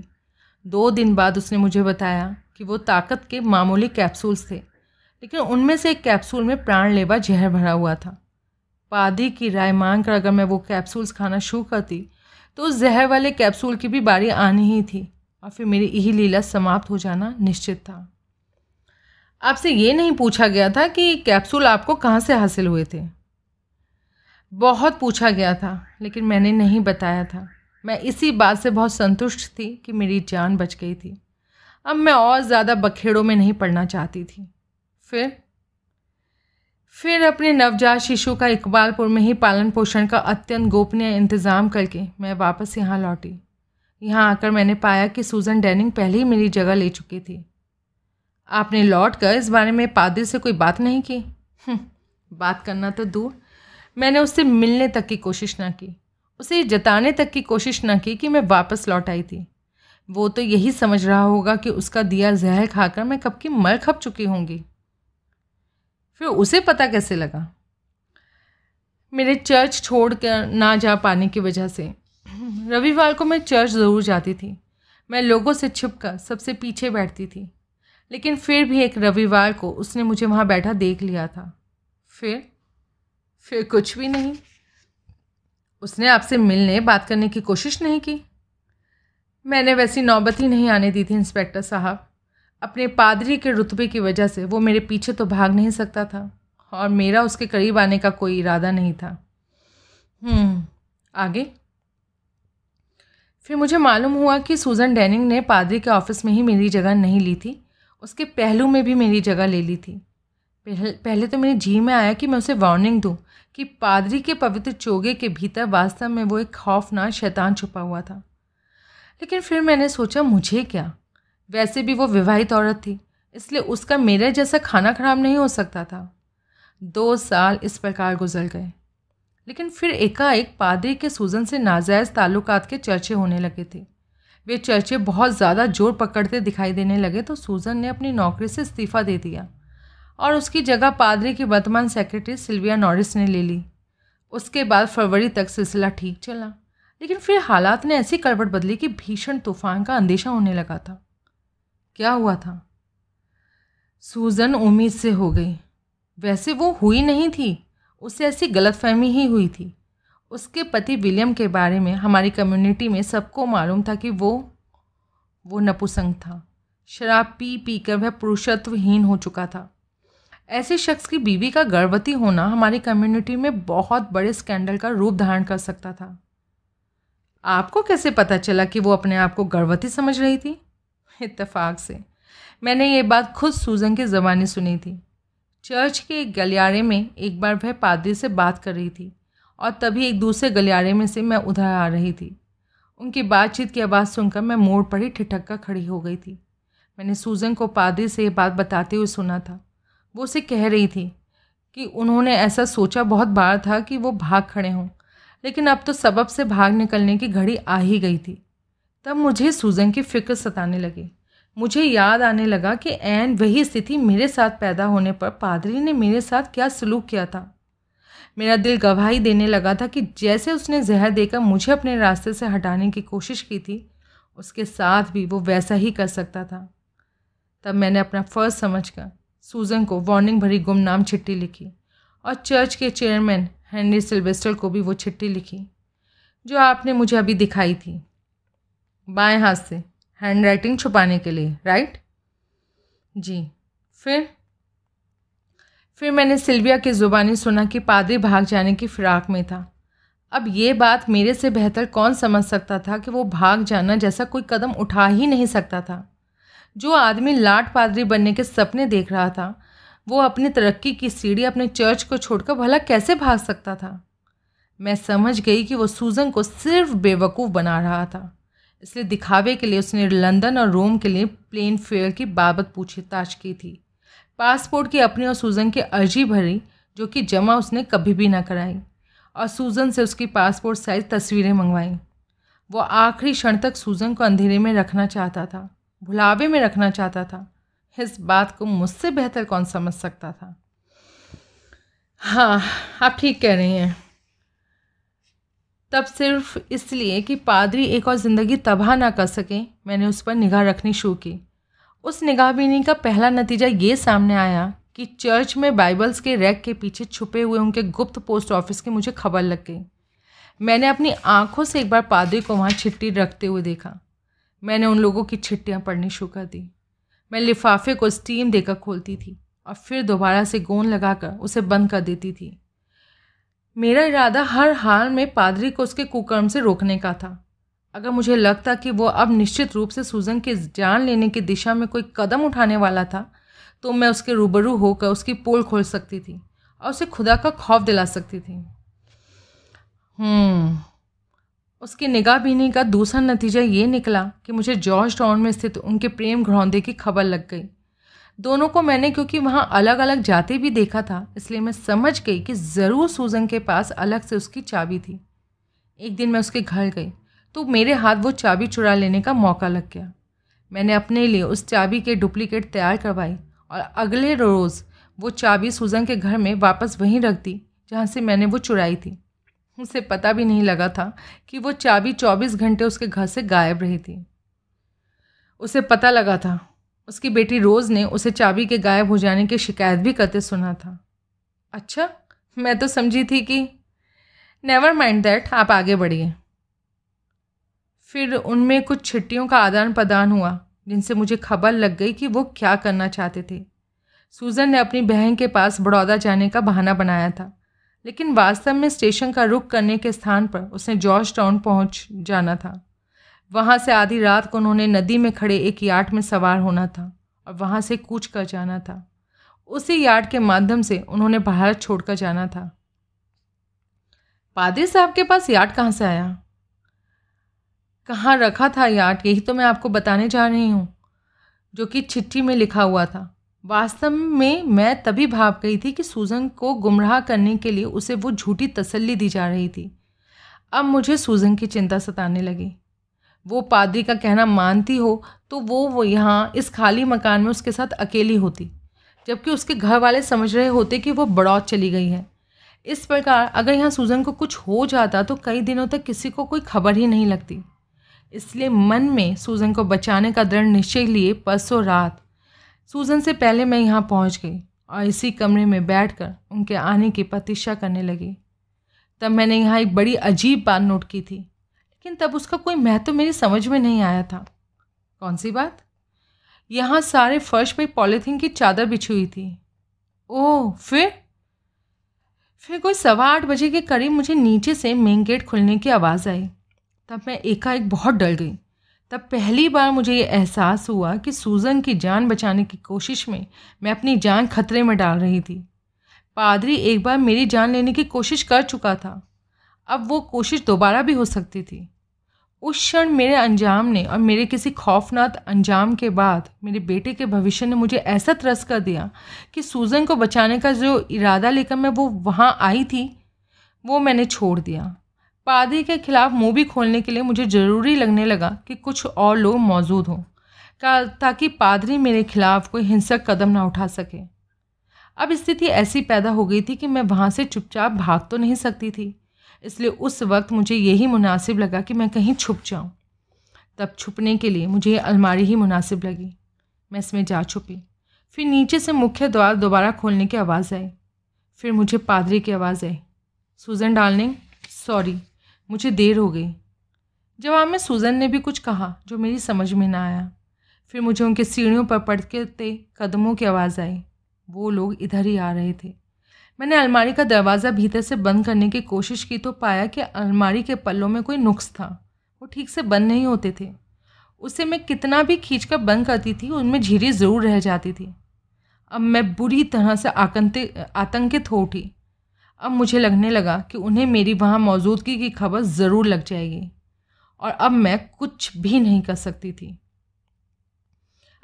दो दिन बाद उसने मुझे बताया कि वो ताकत के मामूली कैप्सूल्स थे, लेकिन उनमें से एक कैप्सूल में प्राण लेवा जहर भरा हुआ था। पादी की राय मांग कर अगर मैं वो कैप्सूल्स खाना शुरू करती तो उस जहर वाले कैप्सूल की भी बारी आनी ही थी और फिर मेरी यही लीला समाप्त हो जाना निश्चित था। आपसे ये नहीं पूछा गया था कि कैप्सूल आपको कहाँ से हासिल हुए थे। बहुत पूछा गया था, लेकिन मैंने नहीं बताया था। मैं इसी बात से बहुत संतुष्ट थी कि मेरी जान बच गई थी। अब मैं और ज़्यादा बखेड़ों में नहीं पड़ना चाहती थी। फिर? फिर अपने नवजात शिशु का इकबालपुर में ही पालन पोषण का अत्यंत गोपनीय इंतज़ाम करके मैं वापस यहाँ लौटी। यहाँ आकर मैंने पाया कि सूजन डैनिंग पहले ही मेरी जगह ले चुकी थी। आपने लौट कर इस बारे में पादिर से कोई बात नहीं की? हम्म, बात करना तो दूर। मैंने उससे मिलने तक की कोशिश ना की। उसे जताने तक की कोशिश ना की कि मैं वापस लौट आई थी। वो तो यही समझ रहा होगा कि उसका दिया जहर खाकर मैं कब की मर खप चुकी होंगी। फिर उसे पता कैसे लगा? मेरे चर्च छोड़ कर ना जा पाने की वजह से। रविवार को मैं चर्च ज़रूर जाती थी। मैं लोगों से छिपकर सबसे पीछे बैठती थी। लेकिन फिर भी एक रविवार को उसने मुझे वहाँ बैठा देख लिया था। फिर फिर कुछ भी नहीं। उसने आपसे मिलने बात करने की कोशिश नहीं की। मैंने वैसी नौबत ही नहीं आने दी थी इंस्पेक्टर साहब। अपने पादरी के रुतबे की वजह से वो मेरे पीछे तो भाग नहीं सकता था और मेरा उसके करीब आने का कोई इरादा नहीं था। हम्म, आगे। फिर मुझे मालूम हुआ कि सूजन डैनिंग ने पादरी के ऑफ़िस में ही मेरी जगह नहीं ली थी। उसके पहलू में भी मेरी जगह ले ली थी। पहले तो मेरे जी में आया कि मैं उसे वार्निंग दूँ कि पादरी के पवित्र चोगे के भीतर वास्तव में वो एक खौफनाक शैतान छुपा हुआ था। लेकिन फिर मैंने सोचा, मुझे क्या? वैसे भी वो विवाहित औरत थी, इसलिए उसका मेरे जैसा खाना खराब नहीं हो सकता था। दो साल इस प्रकार गुजर गए। लेकिन फिर एकाएक पादरी के सूजन से नाजायज़ ताल्लुकात के चर्चे होने लगे थे। वे चर्चे बहुत ज़्यादा ज़ोर पकड़ते दिखाई देने लगे तो सूजन ने अपनी नौकरी से इस्तीफ़ा दे दिया और उसकी जगह पादरी की वर्तमान सेक्रेटरी सिल्विया नॉरिस ने ले ली। उसके बाद फरवरी तक सिलसिला ठीक चला, लेकिन फिर हालात ने ऐसी करवट बदली कि भीषण तूफ़ान का अंदेशा होने लगा था। क्या हुआ था? सूजन उम्मीद से हो गई। वैसे वो हुई नहीं थी, उसे ऐसी गलतफहमी ही हुई थी। उसके पति विलियम के बारे में हमारी कम्युनिटी में सबको मालूम था कि वो वो नपुसंग था। शराब पी पी कर वह पुरुषत्वहीन हो चुका था। ऐसे शख्स की बीवी का गर्भवती होना हमारी कम्युनिटी में बहुत बड़े स्कैंडल का रूप धारण कर सकता था। आपको कैसे पता चला कि वो अपने आप को गर्भवती समझ रही थी? इत्तेफाक से। मैंने ये बात खुद सूजन की ज़बानी सुनी थी। चर्च के एक गलियारे में एक बार वह पादरी से बात कर रही थी। और तभी एक दूसरे गलियारे में से मैं उधर आ रही थी। उनकी बातचीत की आवाज़ सुनकर मैं मोड़ पर ही ठिठक कर खड़ी हो गई थी। मैंने सूजन को पादरी से ये बात बताते हुए सुना था। वो उसे कह रही थी कि उन्होंने ऐसा सोचा बहुत बार था कि वो भाग खड़े हों, लेकिन अब तो सबब से भाग निकलने की घड़ी आ ही गई थी। तब मुझे सूजन की फ़िक्र सताने लगी। मुझे याद आने लगा कि एन वही स्थिति मेरे साथ पैदा होने पर पादरी ने मेरे साथ क्या सलूक किया था। मेरा दिल गवाही देने लगा था कि जैसे उसने जहर देकर मुझे अपने रास्ते से हटाने की कोशिश की थी, उसके साथ भी वो वैसा ही कर सकता था। तब मैंने अपना फ़र्ज़ समझकर सूजन को वार्निंग भरी गुमनाम चिट्ठी लिखी और चर्च के चेयरमैन हेनरी सिल्वेस्टर को भी वो चिट्ठी लिखी, जो आपने मुझे अभी दिखाई थी। बाएँ हाथ से हैंड राइटिंग छुपाने के लिए, राइट? जी, फिर? फिर मैंने सिल्विया की ज़ुबानी सुना कि पादरी भाग जाने की फिराक में था। अब ये बात मेरे से बेहतर कौन समझ सकता था कि वो भाग जाना जैसा कोई कदम उठा ही नहीं सकता था। जो आदमी लाट पादरी बनने के सपने देख रहा था, वो अपनी तरक्की की सीढ़ी अपने चर्च को छोड़कर भला कैसे भाग सकता था? मैं समझ गई कि वो सूजन को सिर्फ़ बेवकूफ़ बना रहा था, इसलिए दिखावे के लिए उसने लंदन और रोम के लिए प्लेन फेयर की बाबत पूछताछ की थी। पासपोर्ट की अपनी और सूजन की अर्जी भरी, जो कि जमा उसने कभी भी ना कराई, और सूजन से उसकी पासपोर्ट साइज़ तस्वीरें मंगवाई। वो आखिरी क्षण तक सूजन को अंधेरे में रखना चाहता था भुलावे में रखना चाहता था। इस बात को मुझसे बेहतर कौन समझ सकता था? हाँ आप ठीक कह रही हैं। तब सिर्फ़ इसलिए कि पादरी एक और ज़िंदगी तबाह ना कर सके, मैंने उस पर निगाह रखनी शुरू की। उस निगाहबीनी का पहला नतीजा ये सामने आया कि चर्च में बाइबल्स के रैक के पीछे छुपे हुए उनके गुप्त पोस्ट ऑफ़िस की मुझे खबर लग गई। मैंने अपनी आँखों से एक बार पादरी को वहाँ छिट्टी रखते हुए देखा। मैंने उन लोगों की छिट्टियाँ पढ़नी शुरू कर दी। मैं लिफाफे को स्टीम देकर खोलती थी और फिर दोबारा से गोंद लगाकर उसे बंद कर देती थी। मेरा इरादा हर हाल में पादरी को उसके कुकर्म से रोकने का था। अगर मुझे लगता कि वो अब निश्चित रूप से सूजन की जान लेने की दिशा में कोई कदम उठाने वाला था तो मैं उसके रूबरू होकर उसकी पोल खोल सकती थी और उसे खुदा का खौफ दिला सकती थी। हम्म उसकी निगाह बीनी का दूसरा नतीजा ये निकला कि मुझे जॉर्ज टाउन में स्थित उनके प्रेम घरौंदे की खबर लग गई। दोनों को मैंने, क्योंकि वहाँ अलग अलग जाते भी देखा था, इसलिए मैं समझ गई कि ज़रूर सूजन के पास अलग से उसकी चाबी थी। एक दिन मैं उसके घर गई। तो मेरे हाथ वो चाबी चुरा लेने का मौका लग गया। मैंने अपने लिए उस चाबी के डुप्लीकेट तैयार करवाई और अगले रोज़ वो चाबी सुजन के घर में वापस वहीं रख दी, जहाँ से मैंने वो चुराई थी। उसे पता भी नहीं लगा था कि वो चाबी चौबीस घंटे उसके घर से गायब रही थी। उसे पता लगा था, उसकी बेटी रोज़ ने उसे चाबी के गायब हो जाने की शिकायत भी करते सुना था। अच्छा मैं तो समझी थी कि नेवर माइंड दैट आप आगे बढ़िए। फिर उनमें कुछ छिट्टियों का आदान प्रदान हुआ, जिनसे मुझे खबर लग गई कि वो क्या करना चाहते थे। सूजन ने अपनी बहन के पास बड़ौदा जाने का बहाना बनाया था, लेकिन वास्तव में स्टेशन का रुख करने के स्थान पर उसने जॉर्ज टाउन पहुँच जाना था। वहाँ से आधी रात को उन्होंने नदी में खड़े एक यार्ड में सवार होना था और वहाँ से कूच कर जाना था। उसी यार्ड के माध्यम से उन्होंने भारत छोड़कर जाना था। पादरी साहब के पास यार्ड कहाँ से आया? कहाँ रखा था यार्ड यही तो मैं आपको बताने जा रही हूँ। जो कि चिट्ठी में लिखा हुआ था। वास्तव में मैं तभी भाप गई थी कि सूजन को गुमराह करने के लिए उसे वो झूठी तसल्ली दी जा रही थी। अब मुझे सूजन की चिंता सताने लगी। वो पादरी का कहना मानती हो तो वो वो यहाँ इस खाली मकान में उसके साथ अकेली होती। जबकि उसके घर वाले समझ रहे होते कि वो बड़ौत चली गई है। इस प्रकार अगर यहाँ सूजन को कुछ हो जाता तो कई दिनों तक किसी को कोई खबर ही नहीं लगती। इसलिए मन में सूजन को बचाने का दृढ़ निश्चय लिए परसों रात। सूजन से पहले मैं यहाँ पहुँच गई और इसी कमरे में बैठकर उनके आने की प्रतीक्षा करने लगी। तब मैंने यहाँ एक बड़ी अजीब बात नोट की थी, लेकिन तब उसका कोई महत्व मेरी समझ में नहीं आया था। कौन सी बात? यहाँ सारे फर्श पे पॉलीथीन की चादर बिछी हुई थी। ओह, फिर? फिर कोई सवा आठ बजे के करीब मुझे नीचे से मेन गेट खुलने की आवाज़ आई। तब मैं एकाएक बहुत डर गई। तब पहली बार मुझे ये एहसास हुआ कि सूजन की जान बचाने की कोशिश में मैं अपनी जान खतरे में डाल रही थी। पादरी एक बार मेरी जान लेने की कोशिश कर चुका था। अब वो कोशिश दोबारा भी हो सकती थी। उस क्षण मेरे अंजाम ने और मेरे किसी खौफनाक अंजाम के बाद मेरे बेटे के भविष्य ने मुझे ऐसा त्रस कर दिया कि सूजन को बचाने का जो इरादा लेकर मैं वो वहाँ आई थी, वो मैंने छोड़ दिया। पादरी के खिलाफ भी खोलने के लिए मुझे ज़रूरी लगने लगा कि कुछ और लोग मौजूद हों ताकि पादरी मेरे खिलाफ कोई हिंसक कदम ना उठा सके। अब स्थिति ऐसी पैदा हो गई थी कि मैं वहाँ से चुपचाप भाग तो नहीं सकती थी, इसलिए उस वक्त मुझे यही मुनासिब लगा कि मैं कहीं छुप जाऊँ। तब छुपने के लिए मुझे ये अलमारी ही मुनासिब लगी। मैं इसमें जा छुपी। फिर नीचे से मुख्य द्वार दोबारा खोलने की आवाज़ आई। फिर मुझे पादरी की आवाज़ आई। सूजन डार्लिंग, सॉरी। मुझे देर हो गई। जवाब में सूजन ने भी कुछ कहा, जो मेरी समझ में ना आया, फिर मुझे उनके सीढ़ियों पर पड़ते कदमों की आवाज़ आई। वो लोग इधर ही आ रहे थे। मैंने अलमारी का दरवाज़ा भीतर से बंद करने की कोशिश की तो पाया कि अलमारी के पल्लों में कोई नुक्स था। वो ठीक से बंद नहीं होते थे। उसे मैं कितना भी खींच कर बंद करती थी, उनमें झीरी ज़रूर रह जाती थी। अब मैं बुरी तरह से आकंतित आतंकित हो उठी। अब मुझे लगने लगा कि उन्हें मेरी वहाँ मौजूदगी की खबर ज़रूर लग जाएगी। और अब मैं कुछ भी नहीं कर सकती थी।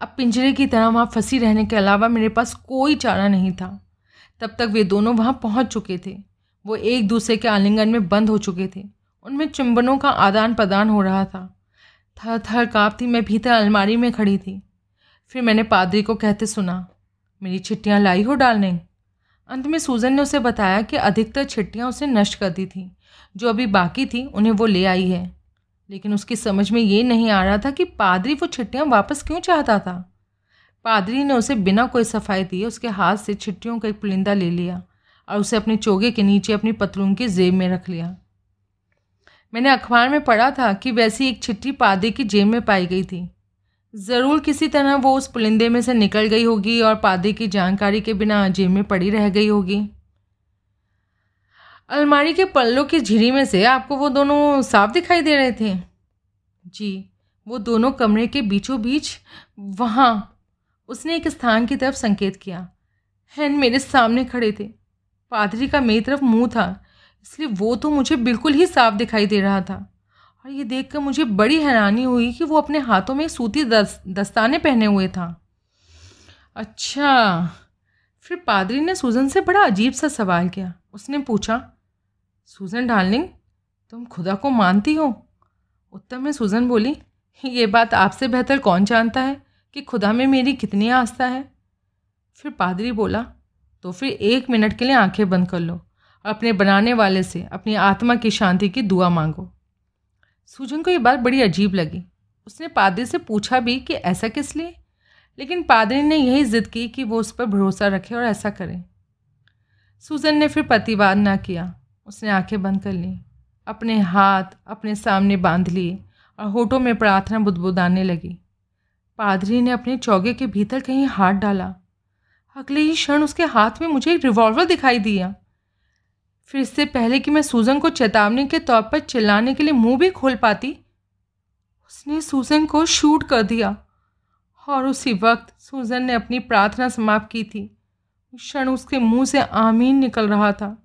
अब पिंजरे की तरह वहाँ फंसी रहने के अलावा मेरे पास कोई चारा नहीं था। तब तक वे दोनों वहाँ पहुँच चुके थे। वो एक दूसरे के आलिंगन में बंद हो चुके थे। उनमें चुंबनों का आदान प्रदान हो रहा था। थर थर काँपती मैं भीतर अलमारी में खड़ी थी। फिर मैंने पादरी को कहते सुना, मेरी छिट्टियाँ लाई हो डालने? अंत में सूजन ने उसे बताया कि अधिकतर छिट्टियाँ उसे नष्ट कर दी थी। जो अभी बाकी थी, उन्हें वो ले आई है। लेकिन उसकी समझ में ये नहीं आ रहा था कि पादरी वो छिट्टियाँ वापस क्यों चाहता था। पादरी ने उसे बिना कोई सफ़ाई दिए उसके हाथ से छिट्टियों का एक पुलिंदा ले लिया और उसे अपने चोगे के नीचे अपनी पतलून की जेब में रख लिया। मैंने अखबार में पढ़ा था कि वैसी एक चिट्ठी पादरी की जेब में पाई गई थी। ज़रूर किसी तरह वो उस पुलिंदे में से निकल गई होगी और पादरी की जानकारी के बिना जेब में पड़ी रह गई होगी। अलमारी के पल्लों की झिरी में से आपको वो दोनों साफ़ दिखाई दे रहे थे? जी, वो दोनों कमरे के बीचों बीच वहाँ, उसने एक स्थान की तरफ़ संकेत किया। हैन मेरे सामने खड़े थे। पादरी का मेरी तरफ़ मुँह था, इसलिए वो तो मुझे बिल्कुल ही साफ़ दिखाई दे रहा था। और ये देखकर मुझे बड़ी हैरानी हुई कि वो अपने हाथों में सूती दस, दस्ताने पहने हुए था। अच्छा फिर पादरी ने सूजन से बड़ा अजीब सा सवाल किया। उसने पूछा सूजन डार्लिंग तुम खुदा को मानती हो? उत्तर में सूजन बोली ये बात आपसे बेहतर कौन जानता है कि खुदा में मेरी कितनी आस्था है? फिर पादरी बोला तो फिर एक मिनट के लिए आँखें बंद कर लो और अपने बनाने वाले से अपनी आत्मा की शांति की दुआ मांगो। सूजन को ये बात बड़ी अजीब लगी। उसने पादरी से पूछा भी कि ऐसा किस लिए? लेकिन पादरी ने यही जिद की कि वो उस पर भरोसा रखे और ऐसा करे। सूजन ने फिर प्रतिवाद ना किया। उसने आँखें बंद कर ली, अपने हाथ अपने सामने बाँध लिए और होठों में प्रार्थना बुदबुदाने लगी। पादरी ने अपने चौगे के भीतर कहीं हाथ डाला। अगले ही क्षण उसके हाथ में मुझे एक रिवॉल्वर दिखाई दिया। फिर इससे पहले कि मैं सूजन को चेतावनी के तौर पर चिल्लाने के लिए मुँह भी खोल पाती, उसने सूजन को शूट कर दिया। और उसी वक्त सूजन ने अपनी प्रार्थना समाप्त की थी। क्षण उसके मुँह से आमीन निकल रहा था,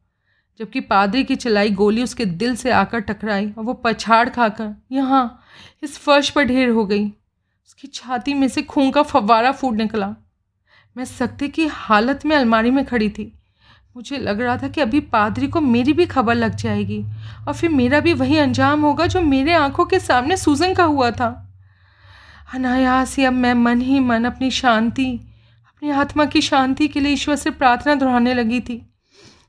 जबकि पादरी की चलाई गोली उसके दिल से आकर टकराई और वो पछाड़ खाकर यहाँ इस फर्श पर ढेर हो गई। उसकी छाती में से खून का फव्वारा फूट निकला। मैं सख्ती की हालत में अलमारी में खड़ी थी। मुझे लग रहा था कि अभी पादरी को मेरी भी खबर लग जाएगी और फिर मेरा भी वही अंजाम होगा जो मेरे आँखों के सामने सूजन का हुआ था। अनायास ही अब मैं मन ही मन अपनी शांति, अपनी आत्मा की शांति के लिए ईश्वर से प्रार्थना दोहराने लगी थी।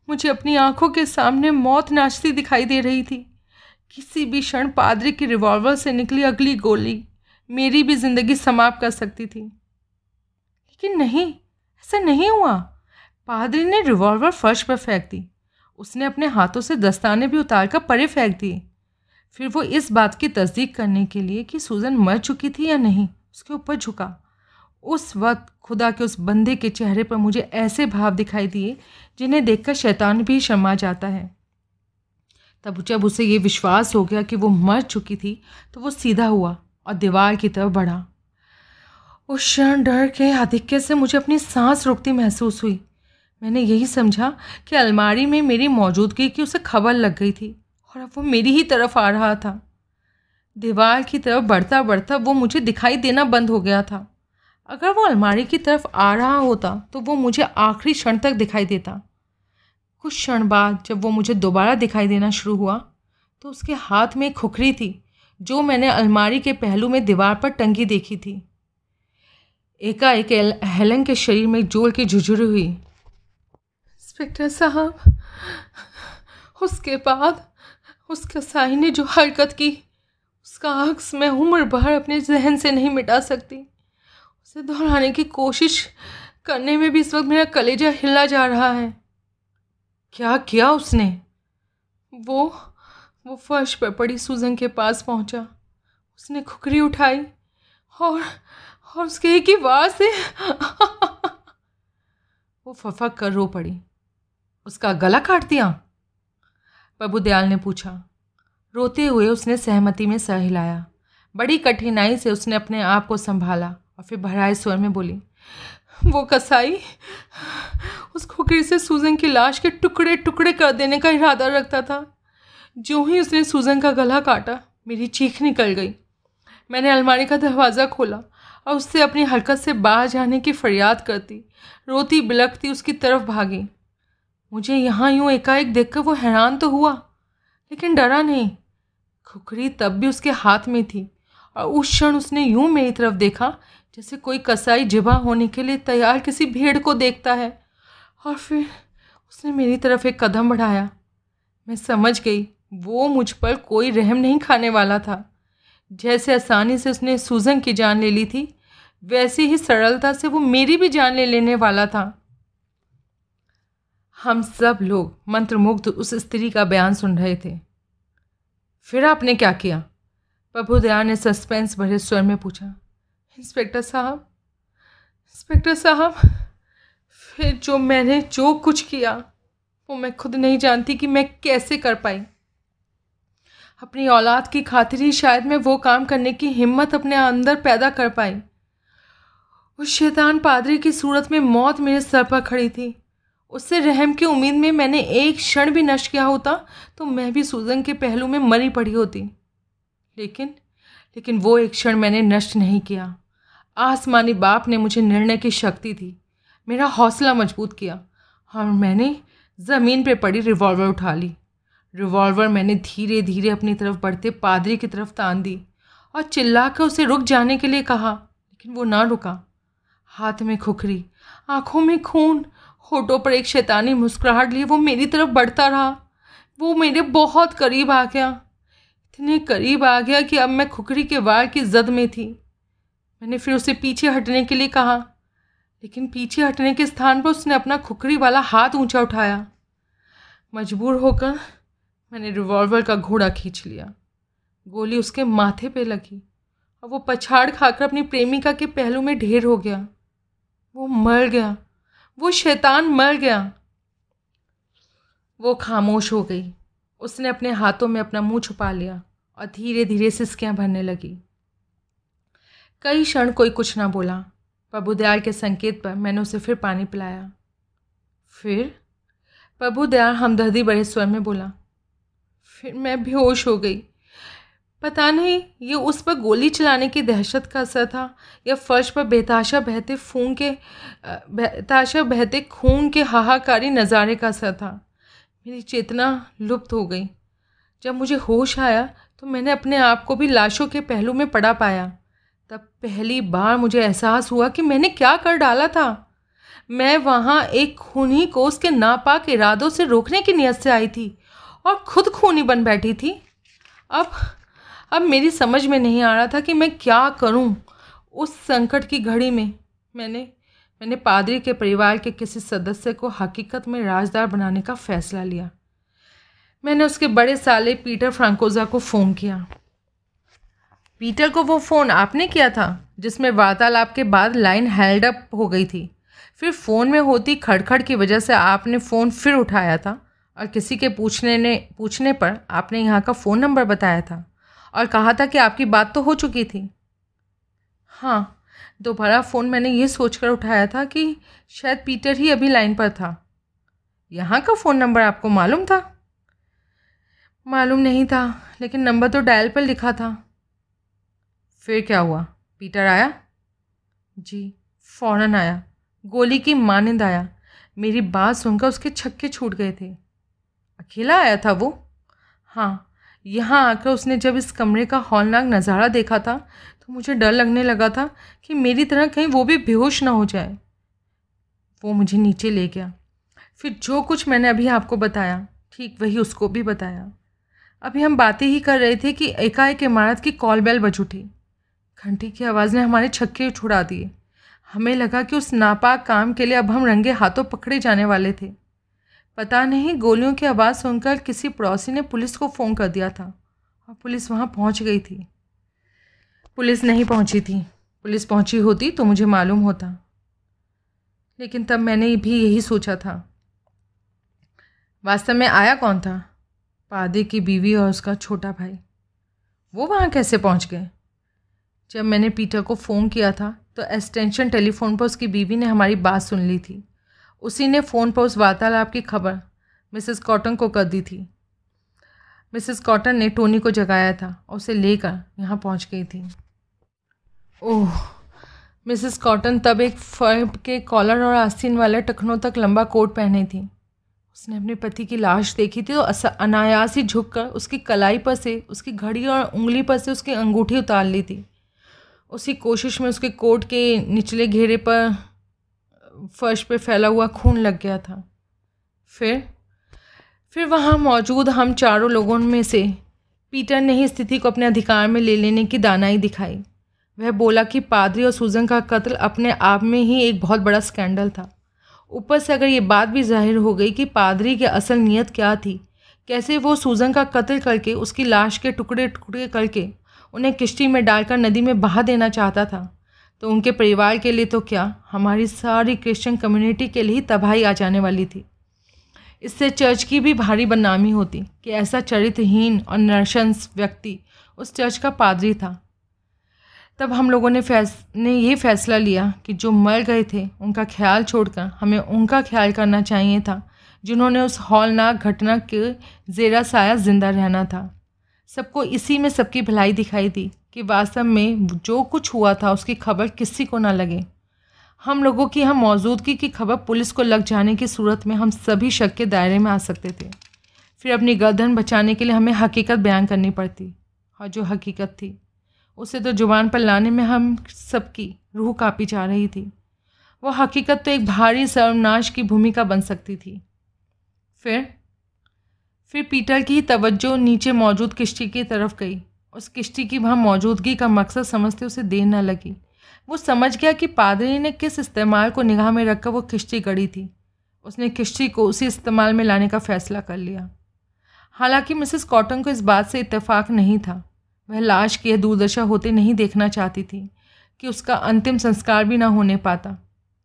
मुझे अपनी आँखों के सामने मौत नाचती दिखाई दे रही थी। किसी भी क्षण पादरी की रिवॉल्वर से निकली अगली गोली मेरी भी ज़िंदगी समाप्त कर सकती थी। लेकिन नहीं, ऐसा नहीं हुआ। पादरी ने रिवॉल्वर फर्श पर फेंक दी। उसने अपने हाथों से दस्ताने भी उतार कर परे फेंक दिए। फिर वो इस बात की तस्दीक करने के लिए कि सूजन मर चुकी थी या नहीं, उसके ऊपर झुका। उस वक्त खुदा के उस बंदे के चेहरे पर मुझे ऐसे भाव दिखाई दिए, जिन्हें देखकर शैतान भी शर्मा जाता है। तब जब उसे ये विश्वास हो गया कि वो मर चुकी थी तो वो सीधा हुआ और दीवार की तरफ़ बढ़ा। उस क्षण डर के आधिक्य से मुझे अपनी सांस रुकती महसूस हुई। मैंने यही समझा कि अलमारी में मेरी मौजूदगी की उसे खबर लग गई थी और अब वो मेरी ही तरफ़ आ रहा था। दीवार की तरफ़ बढ़ता बढ़ता वो मुझे दिखाई देना बंद हो गया था। अगर वो अलमारी की तरफ़ आ रहा होता तो वो मुझे आखिरी क्षण तक दिखाई देता। कुछ क्षण बाद जब वो मुझे दोबारा दिखाई देना शुरू हुआ तो उसके हाथ में खुखरी थी जो मैंने अलमारी के पहलू में दीवार पर टंगी देखी थी। एकाएक हेलन के शरीर में ज़ोर की झुझुरी हुई। इंस्पेक्टर साहब, उसके बाद उसके साई ने जो हरकत की, उसका अक्स मैं उम्र भर अपने जहन से नहीं मिटा सकती। उसे दोहराने की कोशिश करने में भी इस वक्त मेरा कलेजा हिला जा रहा है। क्या किया उसने? वो वो फर्श पर पड़ी सूजन के पास पहुँचा। उसने खुकरी उठाई और और उसके एक ही वार से वो फफक कर रो पड़ी। उसका गला काट दिया? प्रभु दयाल ने पूछा। रोते हुए उसने सहमति में सर हिलाया। बड़ी कठिनाई से उसने अपने आप को संभाला और फिर भराए स्वर में बोली, वो कसाई उस खोखरी से सूजन की लाश के टुकड़े टुकड़े कर देने का इरादा रखता था। जो ही उसने सूजन का गला काटा, मेरी चीख निकल गई। मैंने अलमारी का दरवाज़ा खोला और उससे अपनी हरकत से बाहर जाने की फरियाद करती रोती बिलकती उसकी तरफ़ भागी। मुझे यहाँ यूँ एकाएक देखकर वो हैरान तो हुआ, लेकिन डरा नहीं। खुखरी तब भी उसके हाथ में थी और उस क्षण उसने यूँ मेरी तरफ़ देखा जैसे कोई कसाई जिबा होने के लिए तैयार किसी भीड़ को देखता है। और फिर उसने मेरी तरफ़ एक कदम बढ़ाया। मैं समझ गई, वो मुझ पर कोई रहम नहीं खाने वाला था। जैसे आसानी से उसने सूजन की जान ले ली थी, वैसे ही सरलता से वो मेरी भी जान ले लेने वाला था। हम सब लोग मंत्रमुग्ध उस स्त्री का बयान सुन रहे थे। फिर आपने क्या किया? प्रभु दया ने सस्पेंस भरे स्वर में पूछा, इंस्पेक्टर साहब इंस्पेक्टर साहब, फिर जो मैंने जो कुछ किया, वो मैं खुद नहीं जानती कि मैं कैसे कर पाई। अपनी औलाद की खातिर ही शायद मैं वो काम करने की हिम्मत अपने अंदर पैदा कर पाई। उस शैतान पादरी की सूरत में मौत मेरे सर पर खड़ी थी। उससे रहम की उम्मीद में मैंने एक क्षण भी नष्ट किया होता तो मैं भी सूजन के पहलू में मरी पड़ी होती। लेकिन लेकिन वो एक क्षण मैंने नष्ट नहीं किया। आसमानी बाप ने मुझे निर्णय की शक्ति दी। मेरा हौसला मज़बूत किया और मैंने ज़मीन पर पड़ी रिवॉल्वर उठा ली। रिवॉल्वर मैंने धीरे धीरे अपनी तरफ़ बढ़ते पादरी की तरफ़ तान दी और चिल्लाकर उसे रुक जाने के लिए कहा, लेकिन वो ना रुका। हाथ में खुखरी आँखों में खून होठों पर एक शैतानी मुस्कुराहट लिए वो मेरी तरफ़ बढ़ता रहा। वो मेरे बहुत करीब आ गया। इतने करीब आ गया कि अब मैं खुखरी के वार की जद में थी। मैंने फिर उसे पीछे हटने के लिए कहा, लेकिन पीछे हटने के स्थान पर उसने अपना खुखरी वाला हाथ ऊँचा उठाया। मजबूर होकर मैंने रिवॉल्वर का घोड़ा खींच लिया। गोली उसके माथे पे लगी और वो पछाड़ खाकर अपनी प्रेमिका के पहलू में ढेर हो गया। वो मर गया। वो शैतान मर गया। वो खामोश हो गई। उसने अपने हाथों में अपना मुँह छुपा लिया और धीरे धीरे सिसकियाँ भरने लगी। कई क्षण कोई कुछ ना बोला। प्रभुदयाल के संकेत पर मैंने उसे फिर पानी पिलाया। फिर? प्रभुदयाल हमदर्दी बड़े स्वर में बोला, फिर मैं बेहोश हो गई। पता नहीं, ये उस पर गोली चलाने की दहशत का असर था, या फर्श पर बेताशा बहते खून के बेताशा बहते खून के हाहाकारी नज़ारे का असर था। मेरी चेतना लुप्त हो गई। जब मुझे होश आया तो मैंने अपने आप को भी लाशों के पहलू में पड़ा पाया। तब पहली बार मुझे एहसास हुआ कि मैंने क्या कर डाला था। मैं वहाँ एक खूनी को उसके नापाक इरादों से रोकने की नीयत से आई थी और खुद खूनी बन बैठी थी। अब अब मेरी समझ में नहीं आ रहा था कि मैं क्या करूँ उस संकट की घड़ी में। मैंने मैंने पादरी के परिवार के किसी सदस्य को हकीकत में राजदार बनाने का फ़ैसला लिया। मैंने उसके बड़े साले पीटर फ्रांकोजा को फ़ोन किया। पीटर को वो फ़ोन आपने किया था, जिसमें वार्तालाप के बाद लाइन हेल्ड अप हो गई थी। फिर फ़ोन में होती खड़खड़ की वजह से आपने फ़ोन फिर उठाया था और किसी के पूछने ने, पूछने पर आपने यहाँ का फ़ोन नंबर बताया था। और कहा था कि आपकी बात तो हो चुकी थी। हाँ दोबारा फ़ोन मैंने ये सोचकर उठाया था कि शायद पीटर ही अभी लाइन पर था। यहाँ का फ़ोन नंबर आपको मालूम था? मालूम नहीं था, लेकिन नंबर तो डायल पर लिखा था। फिर क्या हुआ? पीटर आया? जी, फ़ौरन आया। गोली की मानंद आया। मेरी बात सुनकर उसके छक्के छूट गए थे। अकेला आया था वो? हाँ यहाँ आकर उसने जब इस कमरे का हॉलनाक नज़ारा देखा था तो मुझे डर लगने लगा था कि मेरी तरह कहीं वो भी बेहोश ना हो जाए। वो मुझे नीचे ले गया। फिर जो कुछ मैंने अभी आपको बताया, ठीक वही उसको भी बताया। अभी हम बातें ही कर रहे थे कि एकाएक इमारत की कॉल बेल बज उठी। घंटी की आवाज़ ने हमारे छक्के छुड़ा दिए। हमें लगा कि उस नापाक काम के लिए अब हम रंगे हाथों पकड़े जाने वाले थे। पता नहीं, गोलियों की आवाज़ सुनकर किसी पड़ोसी ने पुलिस को फ़ोन कर दिया था। और पुलिस वहाँ पहुँच गई थी। पुलिस नहीं पहुँची थी। पुलिस पहुँची होती तो मुझे मालूम होता। लेकिन तब मैंने भी यही सोचा था। वास्तव में आया कौन था? पादे की बीवी और उसका छोटा भाई। वो वहाँ कैसे पहुँच गए? जब मैंने पीटर को फ़ोन किया था तो एक्सटेंशन टेलीफोन पर उसकी बीवी ने हमारी बात सुन ली थी। उसी ने फ़ोन पर उस वार्तालाप की खबर मिसेस कॉटन को कर दी थी। मिसेस कॉटन ने टोनी को जगाया था और उसे लेकर यहाँ पहुँच गई थी। ओह, मिसेस कॉटन तब एक फर्ब के कॉलर और आस्तीन वाले टखनों तक लंबा कोट पहने थी। उसने अपने पति की लाश देखी थी तो अनायास ही झुककर उसकी कलाई पर से, उसकी घड़ी और उंगली पर से उसकी अंगूठी उतार ली थी। उसी कोशिश में उसके कोट के निचले घेरे पर फर्श पे फैला हुआ खून लग गया था। फिर फिर वहाँ मौजूद हम चारों लोगों में से पीटर ने ही स्थिति को अपने अधिकार में ले लेने की दानाई दिखाई। वह बोला कि पादरी और सूजन का कत्ल अपने आप में ही एक बहुत बड़ा स्कैंडल था। ऊपर से अगर ये बात भी ज़ाहिर हो गई कि पादरी की असल नीयत क्या थी, कैसे वो सूजन का कत्ल करके उसकी लाश के टुकड़े टुकड़े करके उन्हें किश्ती में डालकर नदी में बहा देना चाहता था? तो उनके परिवार के लिए तो क्या? हमारी सारी क्रिश्चियन कम्युनिटी के लिए ही तबाही आ जाने वाली थी। इससे चर्च की भी भारी बदनामी होती कि ऐसा चरित्रहीन और नरशंस व्यक्ति उस चर्च का पादरी था। तब हम लोगों ने फैस, ने ये फैसला लिया कि जो मर गए थे, उनका ख्याल छोड़कर हमें उनका ख्याल करना चाहिए था, जिन्होंने उस हॉलनाक घटना के ज़ेरा साया ज़िंदा रहना था। सबको इसी में सबकी भलाई दिखाई दी। कि वास्तव में जो कुछ हुआ था, उसकी खबर किसी को ना लगे। हम लोगों की, हम मौजूदगी की खबर पुलिस को लग जाने की सूरत में हम सभी शक के दायरे में आ सकते थे। फिर अपनी गर्दन बचाने के लिए हमें हकीकत बयान करनी पड़ती। और जो हकीकत थी, उसे तो ज़ुबान पर लाने में हम सबकी रूह कापी जा रही थी। वो हकीकत तो एक भारी सर्वनाश की भूमिका बन सकती थी। फिर फिर पीटर की तवज्जो नीचे मौजूद किश्ती की तरफ़ गई। उस किश्ती की वहाँ मौजूदगी का मकसद समझते उसे देर न लगी। वो समझ गया कि पादरी ने किस इस्तेमाल को निगाह में रखकर वो किश्ती गढ़ी थी। उसने किश्ती को उसी इस्तेमाल में लाने का फ़ैसला कर लिया। हालाँकि मिसेस कॉटन को इस बात से इत्तेफाक नहीं था। वह लाश की दूरदशा होते नहीं देखना चाहती थी कि उसका अंतिम संस्कार भी ना होने पाता।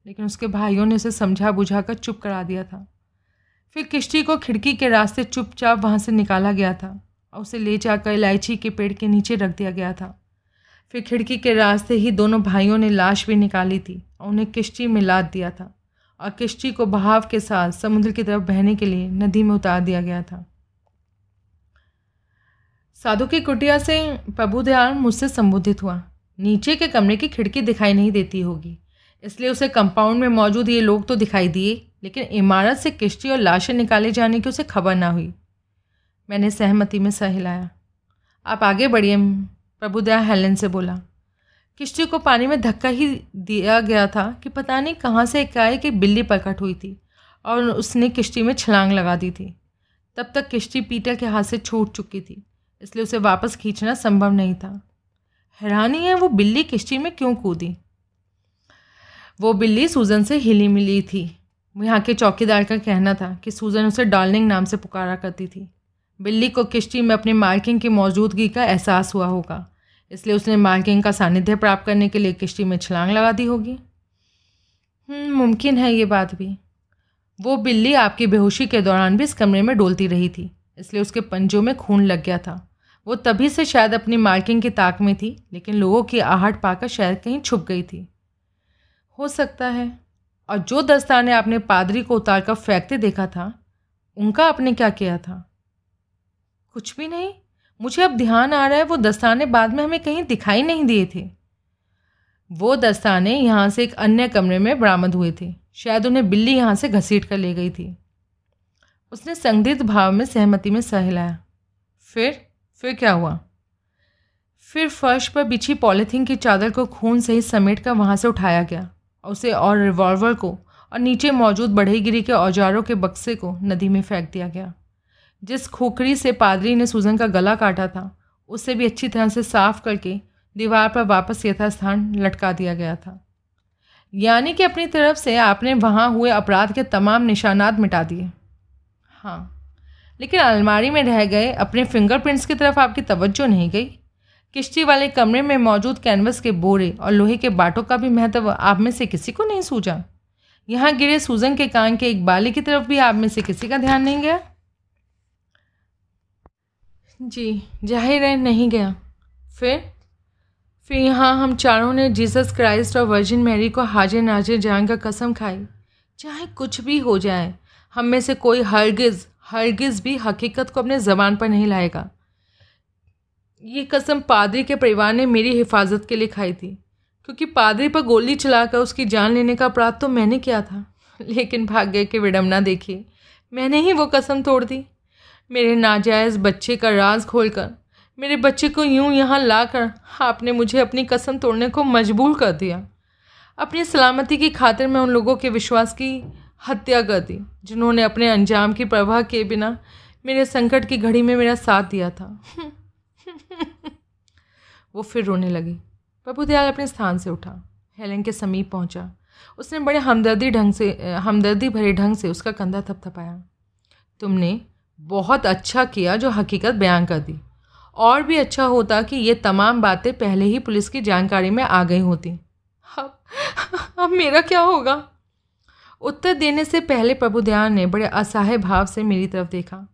लेकिन उसके भाइयों ने उसे समझा बुझा कर चुप करा दिया था। फिर किश्ती को खिड़की के रास्ते चुपचाप वहाँ से निकाला गया था। और उसे ले जाकर इलायची के पेड़ के नीचे रख दिया गया था। फिर खिड़की के रास्ते ही दोनों भाइयों ने लाश भी निकाली थी और उन्हें किश्ती में लाद दिया था और किश्ती को बहाव के साथ समुद्र की तरफ़ बहने के लिए नदी में उतार दिया गया था। साधु की कुटिया से प्रभुदयाल मुझसे संबोधित हुआ, नीचे के कमरे की खिड़की दिखाई नहीं देती होगी, इसलिए उसे कंपाउंड में मौजूद ये लोग तो दिखाई दिए, लेकिन इमारत से किश्ती और लाशें निकाले जाने की उसे खबर ना हुई। मैंने सहमति में सहिलाया आप आगे बढ़िए प्रभुदया हेलन से बोला। किश्ती को पानी में धक्का ही दिया गया था कि पता नहीं कहाँ से एकाएक एक बिल्ली प्रकट हुई थी और उसने किश्ती में छलांग लगा दी थी। तब तक किश्ती पीटर के हाथ से छूट चुकी थी, इसलिए उसे वापस खींचना संभव नहीं था। हैरानी है वो बिल्ली किश्ती में क्यों कूदी? वो बिल्ली सूजन से हिली मिली थी। यहाँ के चौकीदार का कहना था कि सूजन उसे डार्लिंग नाम से पुकारा करती थी। बिल्ली को किश्ती में अपने मार्किंग की मौजूदगी का एहसास हुआ होगा इसलिए उसने मार्किंग का सानिध्य प्राप्त करने के लिए किश्ती में छलांग लगा दी होगी। हम्म, मुमकिन है ये बात भी। वो बिल्ली आपकी बेहोशी के दौरान भी इस कमरे में डोलती रही थी इसलिए उसके पंजों में खून लग गया था। वो तभी से शायद अपनी मार्किंग की ताक में थी लेकिन लोगों की आहट पाकर शायद कहीं छुप गई थी। हो सकता है। और जो दस्ताने आपने पादरी को उतार कर फेंकते देखा था उनका आपने क्या किया था? कुछ भी नहीं। मुझे अब ध्यान आ रहा है, वो दस्ताने बाद में हमें कहीं दिखाई नहीं दिए थे। वो दस्ताने यहाँ से एक अन्य कमरे में बरामद हुए थे। शायद उन्हें बिल्ली यहाँ से घसीट कर ले गई थी। उसने संदिग्ध भाव में सहमति में सहलाया फिर? फिर क्या हुआ? फिर फर्श पर बिछी पॉलीथीन की चादर को खून सहित समेट कर वहाँ से उठाया गया और उसे और रिवॉल्वर को और नीचे मौजूद बढ़ईगिरी के औजारों के बक्से को नदी में फेंक दिया गया। जिस खोखरी से पादरी ने सूजन का गला काटा था, उसे भी अच्छी तरह से साफ़ करके दीवार पर वापस यथास्थान लटका दिया गया था। यानी कि अपनी तरफ़ से आपने वहाँ हुए अपराध के तमाम निशानात मिटा दिए। हाँ लेकिन अलमारी में रह गए अपने फिंगरप्रिंट्स की तरफ़ आपकी तवज्जो नहीं गई। किश्ती वाले कमरे में मौजूद कैनवस के बोरे और लोहे के बाटों का भी महत्व आप में से किसी को नहीं सूझा। यहाँ गिरे सूजन के कान के एक बाली की तरफ़ भी आप में से किसी का ध्यान नहीं गया। जी, ज़ाहिर है नहीं गया। फिर? फिर यहाँ हम चारों ने जीसस क्राइस्ट और वर्जिन मैरी को हाजिर नाजिर जान का कसम खाई। चाहे कुछ भी हो जाए, हम में से कोई हरगिज़ हरगिज़ भी हकीकत को अपने ज़बान पर नहीं लाएगा। ये कसम पादरी के परिवार ने मेरी हिफाजत के लिए खाई थी, क्योंकि पादरी पर गोली चलाकर उसकी जान लेने का अपराध तो मैंने किया था। लेकिन भाग्य की विडम्बना देखिए, मैंने ही वो कसम तोड़ दी। मेरे नाजायज़ बच्चे का राज खोलकर, मेरे बच्चे को यूँ यहाँ लाकर आपने मुझे अपनी कसम तोड़ने को मजबूर कर दिया। अपनी सलामती की खातिर मैं उन लोगों के विश्वास की हत्या कर दी, जिन्होंने अपने अंजाम की परवाह किए बिना मेरे संकट की घड़ी में मेरा साथ दिया था। वो फिर रोने लगी। प्रभु दयाल अपने स्थान से उठा। हेलेन के समीप पहुँचा। उसने बड़े हमदर्दी ढंग से, हमदर्दी भरे ढंग से उसका कंधा थपथपाया। तुमने बहुत अच्छा किया जो हकीकत बयान कर दी। और भी अच्छा होता कि ये तमाम बातें पहले ही पुलिस की जानकारी में आ गई होती। अब अब मेरा क्या होगा? उत्तर देने से पहले प्रभु दयाल ने बड़े असहाय भाव से मेरी तरफ़ देखा।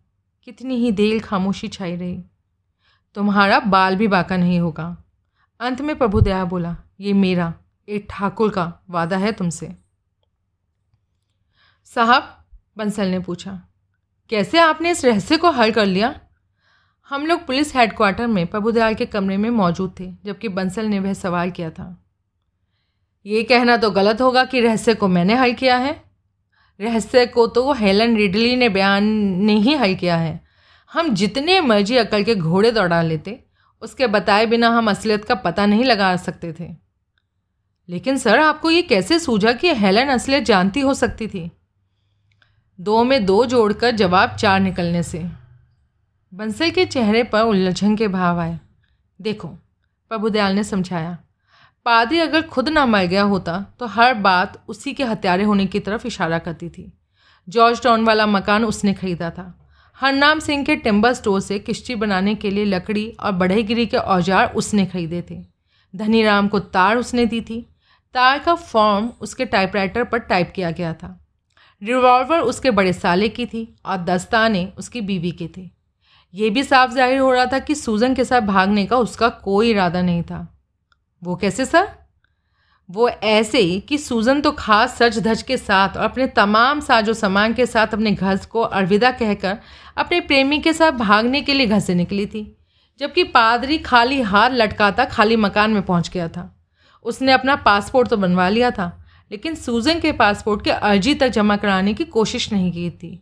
कितनी ही देर खामोशी छाई रही। तुम्हारा बाल भी बाका नहीं होगा। अंत में प्रभु दया बोला, ये मेरा एक ठाकुर का वादा है तुमसे। साहब, बंसल ने पूछा कैसे आपने इस रहस्य को हल कर लिया? हम लोग पुलिस हेडक्वार्टर में प्रभुदयाल के कमरे में मौजूद थे, जबकि बंसल ने वह सवाल किया था। ये कहना तो गलत होगा कि रहस्य को मैंने हल किया है। रहस्य को तो हेलन रिडली ने बयान ने ही हल किया है। हम जितने मर्ज़ी अकल के घोड़े दौड़ा लेते, उसके बताए बिना हम असलियत का पता नहीं लगा सकते थे। लेकिन सर, आपको ये कैसे सूझा कि हेलन असलियत जानती हो सकती थी? दो में दो जोड़कर जवाब चार निकलने से। बंसल के चेहरे पर उलझन के भाव आए। देखो प्रभुदयाल ने समझाया पादरी अगर खुद ना मर गया होता तो हर बात उसी के हत्यारे होने की तरफ़ इशारा करती थी। जॉर्ज टाउन वाला मकान उसने खरीदा था। हरनाम सिंह के टिम्बर स्टोर से किश्ती बनाने के लिए लकड़ी और बढ़ईगिरी के औज़ार उसने खरीदे थे। धनीराम को तार उसने दी थी। तार का फॉर्म उसके टाइपराइटर पर टाइप किया गया था। रिवॉल्वर उसके बड़े साले की थी और दस्ताने उसकी बीवी के थे। ये भी साफ़ ज़ाहिर हो रहा था कि सूजन के साथ भागने का उसका कोई इरादा नहीं था। वो कैसे सर? वो ऐसे ही कि सूजन तो खास सच धज के साथ और अपने तमाम साजो सामान के साथ अपने घर को अलविदा कहकर अपने प्रेमी के साथ भागने के लिए घर से निकली थी, जबकि पादरी खाली हाथ लटकाता खाली मकान में पहुँच गया था। उसने अपना पासपोर्ट तो बनवा लिया था। लेकिन सूजन के पासपोर्ट के अर्जी तक जमा कराने की कोशिश नहीं की थी।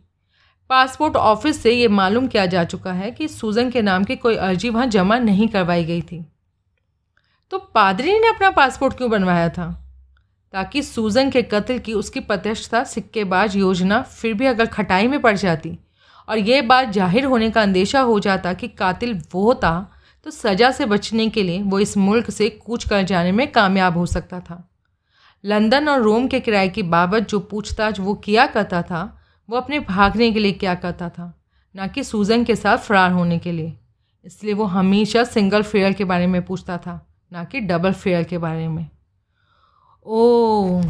पासपोर्ट ऑफ़िस से ये मालूम किया जा चुका है कि सूजन के नाम की कोई अर्जी वहाँ जमा नहीं करवाई गई थी। तो पादरी ने अपना पासपोर्ट क्यों बनवाया था? ताकि सूजन के कत्ल की उसकी प्रत्यक्षता, सिक्केबाज योजना फिर भी अगर खटाई में पड़ जाती और ये बात ज़ाहिर होने का अंदेशा हो जाता कि कातिल वो था तो सज़ा से बचने के लिए वो इस मुल्क से कूच कर जाने में कामयाब हो सकता था। लंदन और रोम के किराए की बाबत जो पूछताछ वो किया करता था, वो अपने भागने के लिए क्या करता था, ना कि सूजन के साथ फरार होने के लिए। इसलिए वो हमेशा सिंगल फेयर के बारे में पूछता था, ना कि डबल फेयर के बारे में। ओ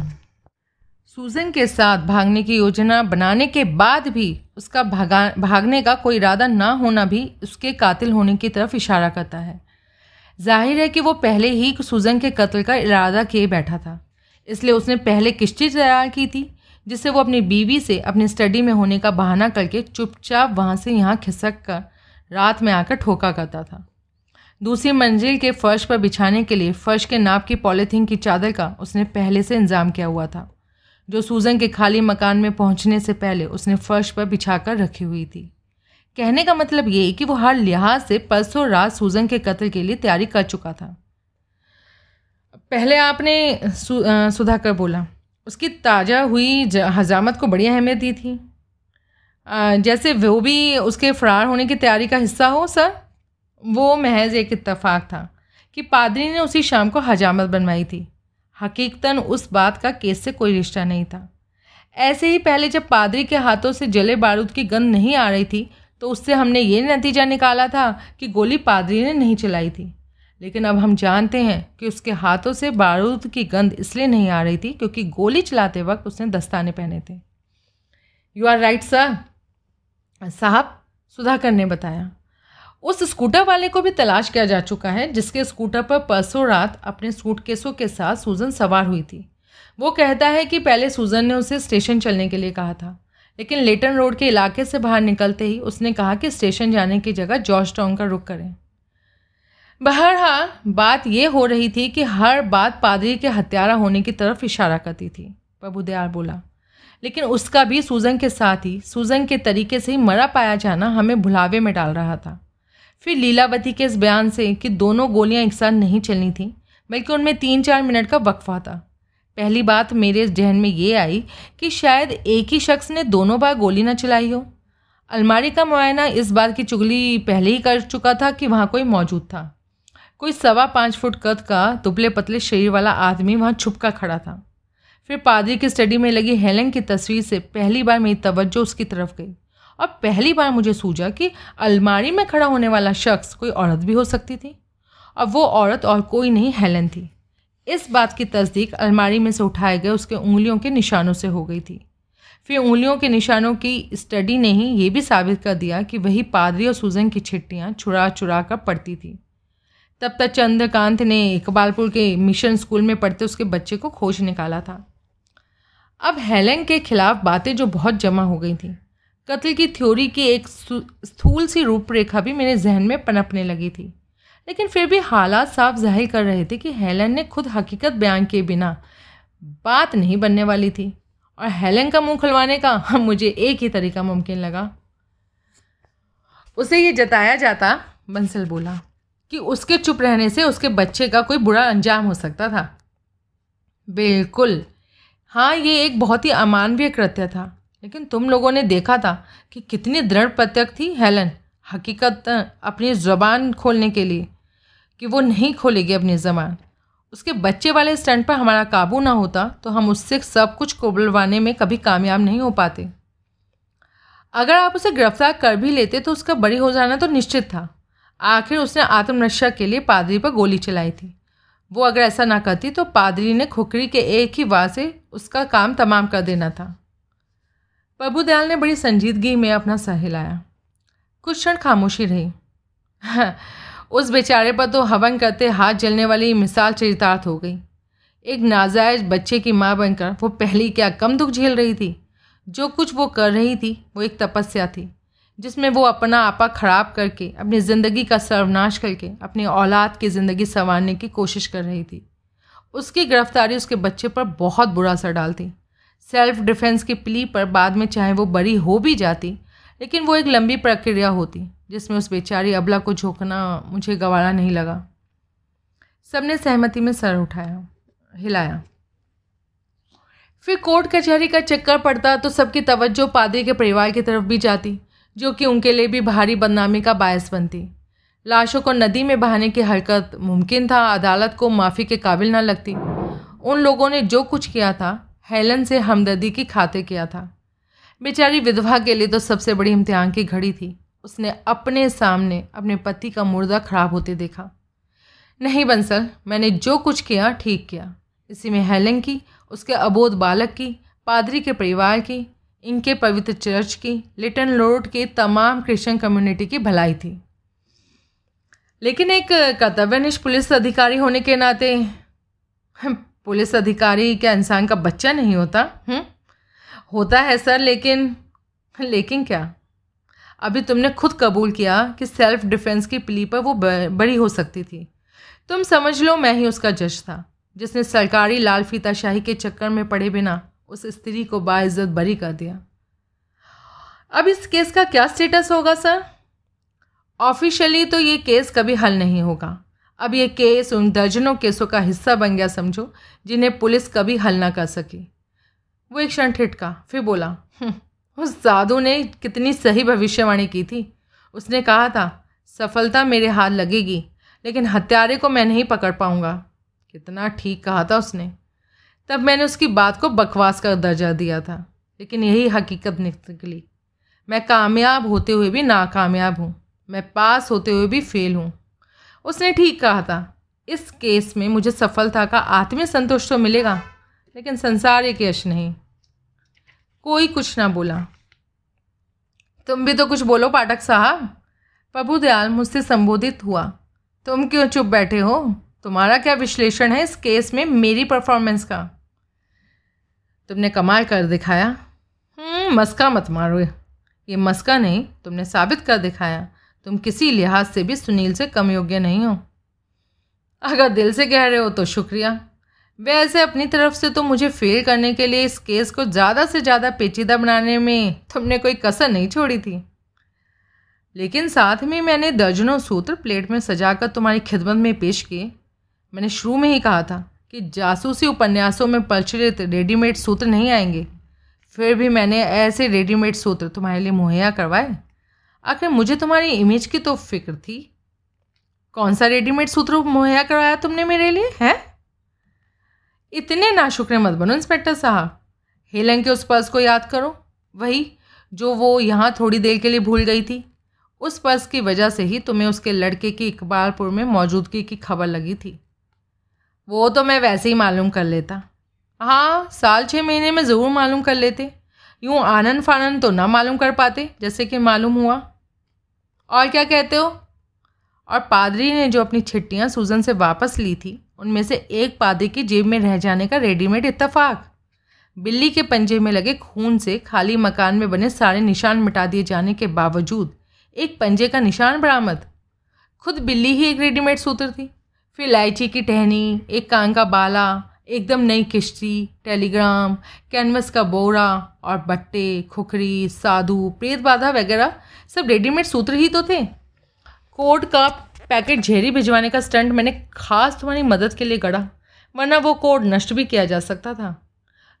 सूजन के साथ भागने की योजना बनाने के बाद भी उसका भागा, भागने का कोई इरादा ना होना भी उसके कातिल होने की तरफ़ इशारा करता है। ज़ाहिर है कि वो पहले ही सूजन के कत्ल का इरादा किए बैठा था। इसलिए उसने पहले किश्ती तैयार की थी, जिससे वो अपनी बीवी से अपनी स्टडी में होने का बहाना करके चुपचाप वहाँ से यहाँ खिसक कर रात में आकर ठोका करता था। दूसरी मंजिल के फर्श पर बिछाने के लिए फर्श के नाप की पॉलीथीन की चादर का उसने पहले से इंतज़ाम किया हुआ था, जो सूजन के खाली मकान में पहुँचने से पहले उसने फर्श पर बिछा कर रखी हुई थी। कहने का मतलब ये कि वो हर लिहाज से परसों रात सूजन के कत्ल के लिए तैयारी कर चुका था। पहले आपने सु, आ, सुधाकर बोला उसकी ताज़ा हुई हजामत को बड़ी अहमियत दी थी। आ, जैसे वो भी उसके फ़रार होने की तैयारी का हिस्सा हो सर वो महज एक इत्तफाक था कि पादरी ने उसी शाम को हजामत बनवाई थी। हकीकतन उस बात का केस से कोई रिश्ता नहीं था। ऐसे ही पहले जब पादरी के हाथों से जले बारूद की गंध नहीं आ रही थी तो उससे हमने ये नतीजा निकाला था कि गोली पादरी ने नहीं चलाई थी। लेकिन अब हम जानते हैं कि उसके हाथों से बारूद की गंध इसलिए नहीं आ रही थी क्योंकि गोली चलाते वक्त उसने दस्ताने पहने थे। यू आर राइट सर साहब, सुधाकर ने बताया। उस स्कूटर वाले को भी तलाश किया जा चुका है, जिसके स्कूटर पर परसों रात अपने सूटकेसों के साथ सूजन सवार हुई थी। वो कहता है कि पहले सूजन ने उसे स्टेशन चलने के लिए कहा था, लेकिन लेटन रोड के इलाके से बाहर निकलते ही उसने कहा कि स्टेशन जाने की जगह जॉर्ज टाउन का रुख करें। बहरहाल, बात यह हो रही थी कि हर बात पादरी के हत्यारा होने की तरफ़ इशारा करती थी प्रभुदयाल बोला। लेकिन उसका भी सूजन के साथ ही, सूजन के तरीके से ही मरा पाया जाना हमें भुलावे में डाल रहा था। फिर लीलावती के इस बयान से कि दोनों गोलियाँ एक साथ नहीं चलनी थीं, बल्कि उनमें तीन चार मिनट का वक्फा था। पहली बात मेरे जहन में ये आई कि शायद एक ही शख्स ने दोनों बार गोली ना चलाई हो। अलमारी का मुआयना इस बात की चुगली पहले ही कर चुका था कि वहाँ कोई मौजूद था। कोई सवा पाँच फुट कद का दुबले पतले शरीर वाला आदमी वहाँ छुप कर खड़ा था। फिर पादरी की स्टडी में लगी हेलन की तस्वीर से पहली बार मेरी तवज्जो उसकी तरफ़ गई। और पहली बार मुझे सूझा कि अलमारी में खड़ा होने वाला शख्स कोई औरत भी हो सकती थी। और वो औरत और कोई नहीं, हेलन थी। इस बात की तस्दीक अलमारी में से उठाए गए उसके उंगलियों के निशानों से हो गई थी। फिर उंगलियों के निशानों की स्टडी ने ही ये भी साबित कर दिया कि वही पादरी और सूजन की छिट्टियाँ चुरा चुरा कर पड़ती थी। तब तक चंद्रकांत ने इकबालपुर के मिशन स्कूल में पढ़ते उसके बच्चे को खोज निकाला था। अब हेलन के खिलाफ बातें जो बहुत जमा हो गई थी। कत्ल की थ्योरी की एक स्थूल सी रूपरेखा भी मेरे जहन में पनपने लगी थी। लेकिन फिर भी हालात साफ़ ज़ाहिर कर रहे थे कि हेलन ने खुद हकीकत बयान किए बिना बात नहीं बनने वाली थी। और हेलन का मुँह खुलवाने का हम मुझे एक ही तरीका मुमकिन लगा। उसे ये जताया जाता, बंसल बोला कि उसके चुप रहने से उसके बच्चे का कोई बुरा अंजाम हो सकता था। बिल्कुल। हाँ ये एक बहुत ही अमानवीय कृत्य था। लेकिन तुम लोगों ने देखा था कि कितनी दृढ़ प्रत्यक थी हेलन हकीकत अपनी ज़बान खोलने के लिए कि वो नहीं खोलेगी अपनी ज़बान। उसके बच्चे वाले स्टंट पर हमारा काबू ना होता तो हम उससे सब कुछ कोबलवाने में कभी कामयाब नहीं हो पाते। अगर आप उसे गिरफ़्तार कर भी लेते तो उसका बड़ी हो जाना तो निश्चित था। आखिर उसने आत्मरक्षा के लिए पादरी पर गोली चलाई थी। वो अगर ऐसा ना करती तो पादरी ने खुकरी के एक ही वार से उसका काम तमाम कर देना था। प्रभुदयाल ने बड़ी संजीदगी में अपना सर हिलाया। कुछ क्षण खामोशी रही। उस बेचारे पर तो हवन करते हाथ जलने वाली मिसाल चरितार्थ हो गई। एक नाजायज बच्चे की माँ बनकर वो पहली क्या कम दुख झेल रही थी। जो कुछ वो कर रही थी, वो एक तपस्या थी। जिसमें वो अपना आपा ख़राब करके, अपनी ज़िंदगी का सर्वनाश करके, अपनी औलाद की ज़िंदगी संवारने की कोशिश कर रही थी। उसकी गिरफ्तारी उसके बच्चे पर बहुत बुरा असर डालती। सेल्फ डिफेंस की प्ली पर बाद में चाहे वो बड़ी हो भी जाती, लेकिन वो एक लंबी प्रक्रिया होती, जिसमें उस बेचारी अबला को झोंकना मुझे गवारा नहीं लगा। सबने सहमति में सर उठाया, हिलाया। फिर कोर्ट कचहरी का चक्कर पड़ता तो सबकी तवज्जो पादरी के परिवार की तरफ़ भी जाती। जो कि उनके लिए भी भारी बदनामी का बायस बनती। लाशों को नदी में बहाने की हरकत मुमकिन था, अदालत को माफ़ी के काबिल ना लगती। उन लोगों ने जो कुछ किया था, हेलन से हमदर्दी की खाते किया था। बेचारी विधवा के लिए तो सबसे बड़ी इम्तिहान की घड़ी थी। उसने अपने सामने अपने पति का मुर्दा खराब होते देखा। नहीं बंसल, मैंने जो कुछ किया, ठीक किया। इसी में हेलन की, उसके अबोध बालक की, पादरी के परिवार की इनके पवित्र चर्च की, लिटन लोड के तमाम क्रिश्चियन कम्युनिटी की भलाई थी लेकिन एक कर्तव्यनिष्ठ पुलिस अधिकारी होने के नाते पुलिस अधिकारी क्या इंसान का बच्चा नहीं होता हुँ? हम्म? होता है सर, लेकिन लेकिन क्या अभी तुमने खुद कबूल किया कि सेल्फ डिफेंस की प्ली पर वो बड़ी हो सकती थी तुम समझ लो, मैं ही उसका जज था, जिसने सरकारी लाल फीता शाही के चक्कर में पड़े बिना उस स्त्री को बाइज्जत बरी कर दिया। अब इस केस का क्या स्टेटस होगा सर ऑफिशियली तो ये केस कभी हल नहीं होगा। अब ये केस उन दर्जनों केसों का हिस्सा बन गया समझो जिन्हें पुलिस कभी हल ना कर सकी। वो एक क्षण ठिटका फिर बोला हम्म, उस साधु ने कितनी सही भविष्यवाणी की थी। उसने कहा था सफलता मेरे हाथ लगेगी लेकिन हत्यारे को मैं नहीं पकड़ पाऊँगा। कितना ठीक कहा था उसने। तब मैंने उसकी बात को बकवास का दर्जा दिया था। लेकिन यही हकीकत निकली। मैं कामयाब होते हुए भी नाकामयाब हूँ। मैं पास होते हुए भी फेल हूँ। उसने ठीक कहा था, इस केस में मुझे सफलता का आत्मीय संतोष तो मिलेगा, लेकिन संसार एक यश नहीं। कोई कुछ ना बोला। तुम भी तो कुछ बोलो पाठक साहब। प्रभु दयाल मुझसे संबोधित हुआ। तुम क्यों चुप बैठे हो? तुम्हारा क्या विश्लेषण है इस केस में मेरी परफॉर्मेंस का? तुमने कमाल कर दिखाया। हम्म, मस्का मत मारो। ये मस्का नहीं तुमने साबित कर दिखाया। तुम किसी लिहाज से भी सुनील से कम योग्य नहीं हो। अगर दिल से कह रहे हो तो शुक्रिया। वैसे अपनी तरफ़ से तो मुझे फेल करने के लिए इस केस को ज़्यादा से ज़्यादा पेचीदा बनाने में तुमने कोई कसर नहीं छोड़ी थी। लेकिन साथ में मैंने दर्जनों सूत्र प्लेट में सजाकर तुम्हारी खिदमत में पेश किए। मैंने शुरू में ही कहा था कि जासूसी उपन्यासों में प्रचलित रेडीमेड सूत्र नहीं आएँगे। फिर भी मैंने ऐसे रेडीमेड सूत्र तुम्हारे लिए मुहैया करवाए? आखिर मुझे तुम्हारी इमेज की तो फ़िक्र थी। कौन सा रेडीमेड सूत्र मुहैया करवाया तुमने मेरे लिए, हैं? इतने नाशुक्र मत बनो, इंस्पेक्टर साहब। हेलन के उस पर्स को याद करो। वही जो वो यहाँ थोड़ी देर के लिए भूल गई थी। उस पर्स की वजह से ही तुम्हें उसके लड़के की इकबालपुर में मौजूदगी की खबर लगी थी। वो तो मैं वैसे ही मालूम कर लेता। हाँ साल छः महीने में ज़रूर मालूम कर लेते। यूँ आनंद फानंद तो ना मालूम कर पाते, जैसे कि मालूम हुआ। और क्या कहते हो? और पादरी ने जो अपनी छिट्टियाँ सूजन से वापस ली थी, उनमें से एक पादरी की जेब में रह जाने का रेडीमेड इत्तफाक। बिल्ली के पंजे में लगे खून से खाली मकान में बने सारे निशान मिटा दिए जाने के बावजूद, एक पंजे का निशान बरामद। खुद बिल्ली ही एक रेडीमेड सूत्र थी। फिर इलायची की टहनी, एक कान का बाला, एकदम नई किश्ती, टेलीग्राम, कैनवस का बोरा और बट्टे, खुखरी, साधु प्रेत बाधा वगैरह, सब रेडीमेड सूत्र ही तो थे। कोड का पैकेट झेरी भिजवाने का स्टंट मैंने खास तुम्हारी मदद के लिए गढ़ा, वरना वो कोड नष्ट भी किया जा सकता था।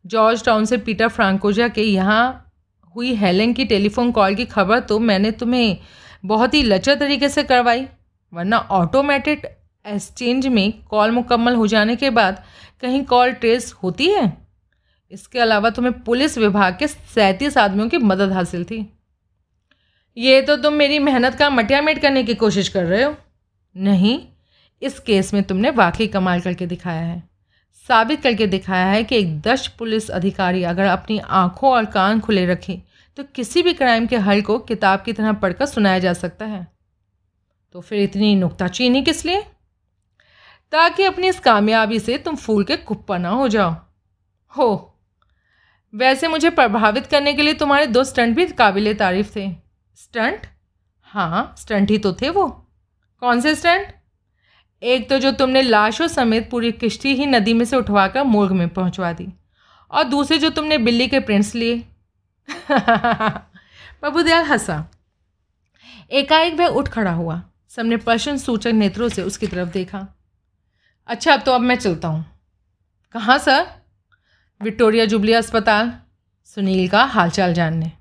जॉर्ज टाउन से पीटर फ्रांकोजा के यहाँ हुई हेलेन की टेलीफोन कॉल की खबर तो मैंने तुम्हें बहुत ही लचर तरीके से करवाई, वरना ऑटोमेटेड एक्सचेंज में कॉल मुकम्मल हो जाने के बाद कहीं कॉल ट्रेस होती है? इसके अलावा तुम्हें पुलिस विभाग के सैंतीस आदमियों की मदद हासिल थी। ये तो तुम मेरी मेहनत का मटियामेट करने की कोशिश कर रहे हो। नहीं, इस केस में तुमने वाकई कमाल करके दिखाया है। साबित करके दिखाया है कि एक दस पुलिस अधिकारी अगर अपनी आँखों और कान खुले रखे तो किसी भी क्राइम के हल को किताब की तरह पढ़कर सुनाया जा सकता है। तो फिर इतनी नुकताचीनी किस लिए? ताकि अपनी इस कामयाबी से तुम फूल के कुप्पा ना हो जाओ। हो। वैसे मुझे प्रभावित करने के लिए तुम्हारे दो स्टंट भी काबिल तारीफ़ थे। स्टंट? हाँ स्टंट ही तो थे वो। कौन से स्टंट? एक तो जो तुमने लाशों समेत पूरी किश्ती ही नदी में से उठवाकर मोर्ग में पहुंचवा दी, और दूसरे जो तुमने बिल्ली के प्रिंट्स लिए। प्रभुदयाल हंसा। एकाएक वह उठ खड़ा हुआ। सबने प्रश्न सूचक नेत्रों से उसकी तरफ़ देखा। अच्छा तो अब मैं चलता हूँ। कहाँ, सर? विक्टोरिया जुबली अस्पताल, सुनील का हालचाल जानने।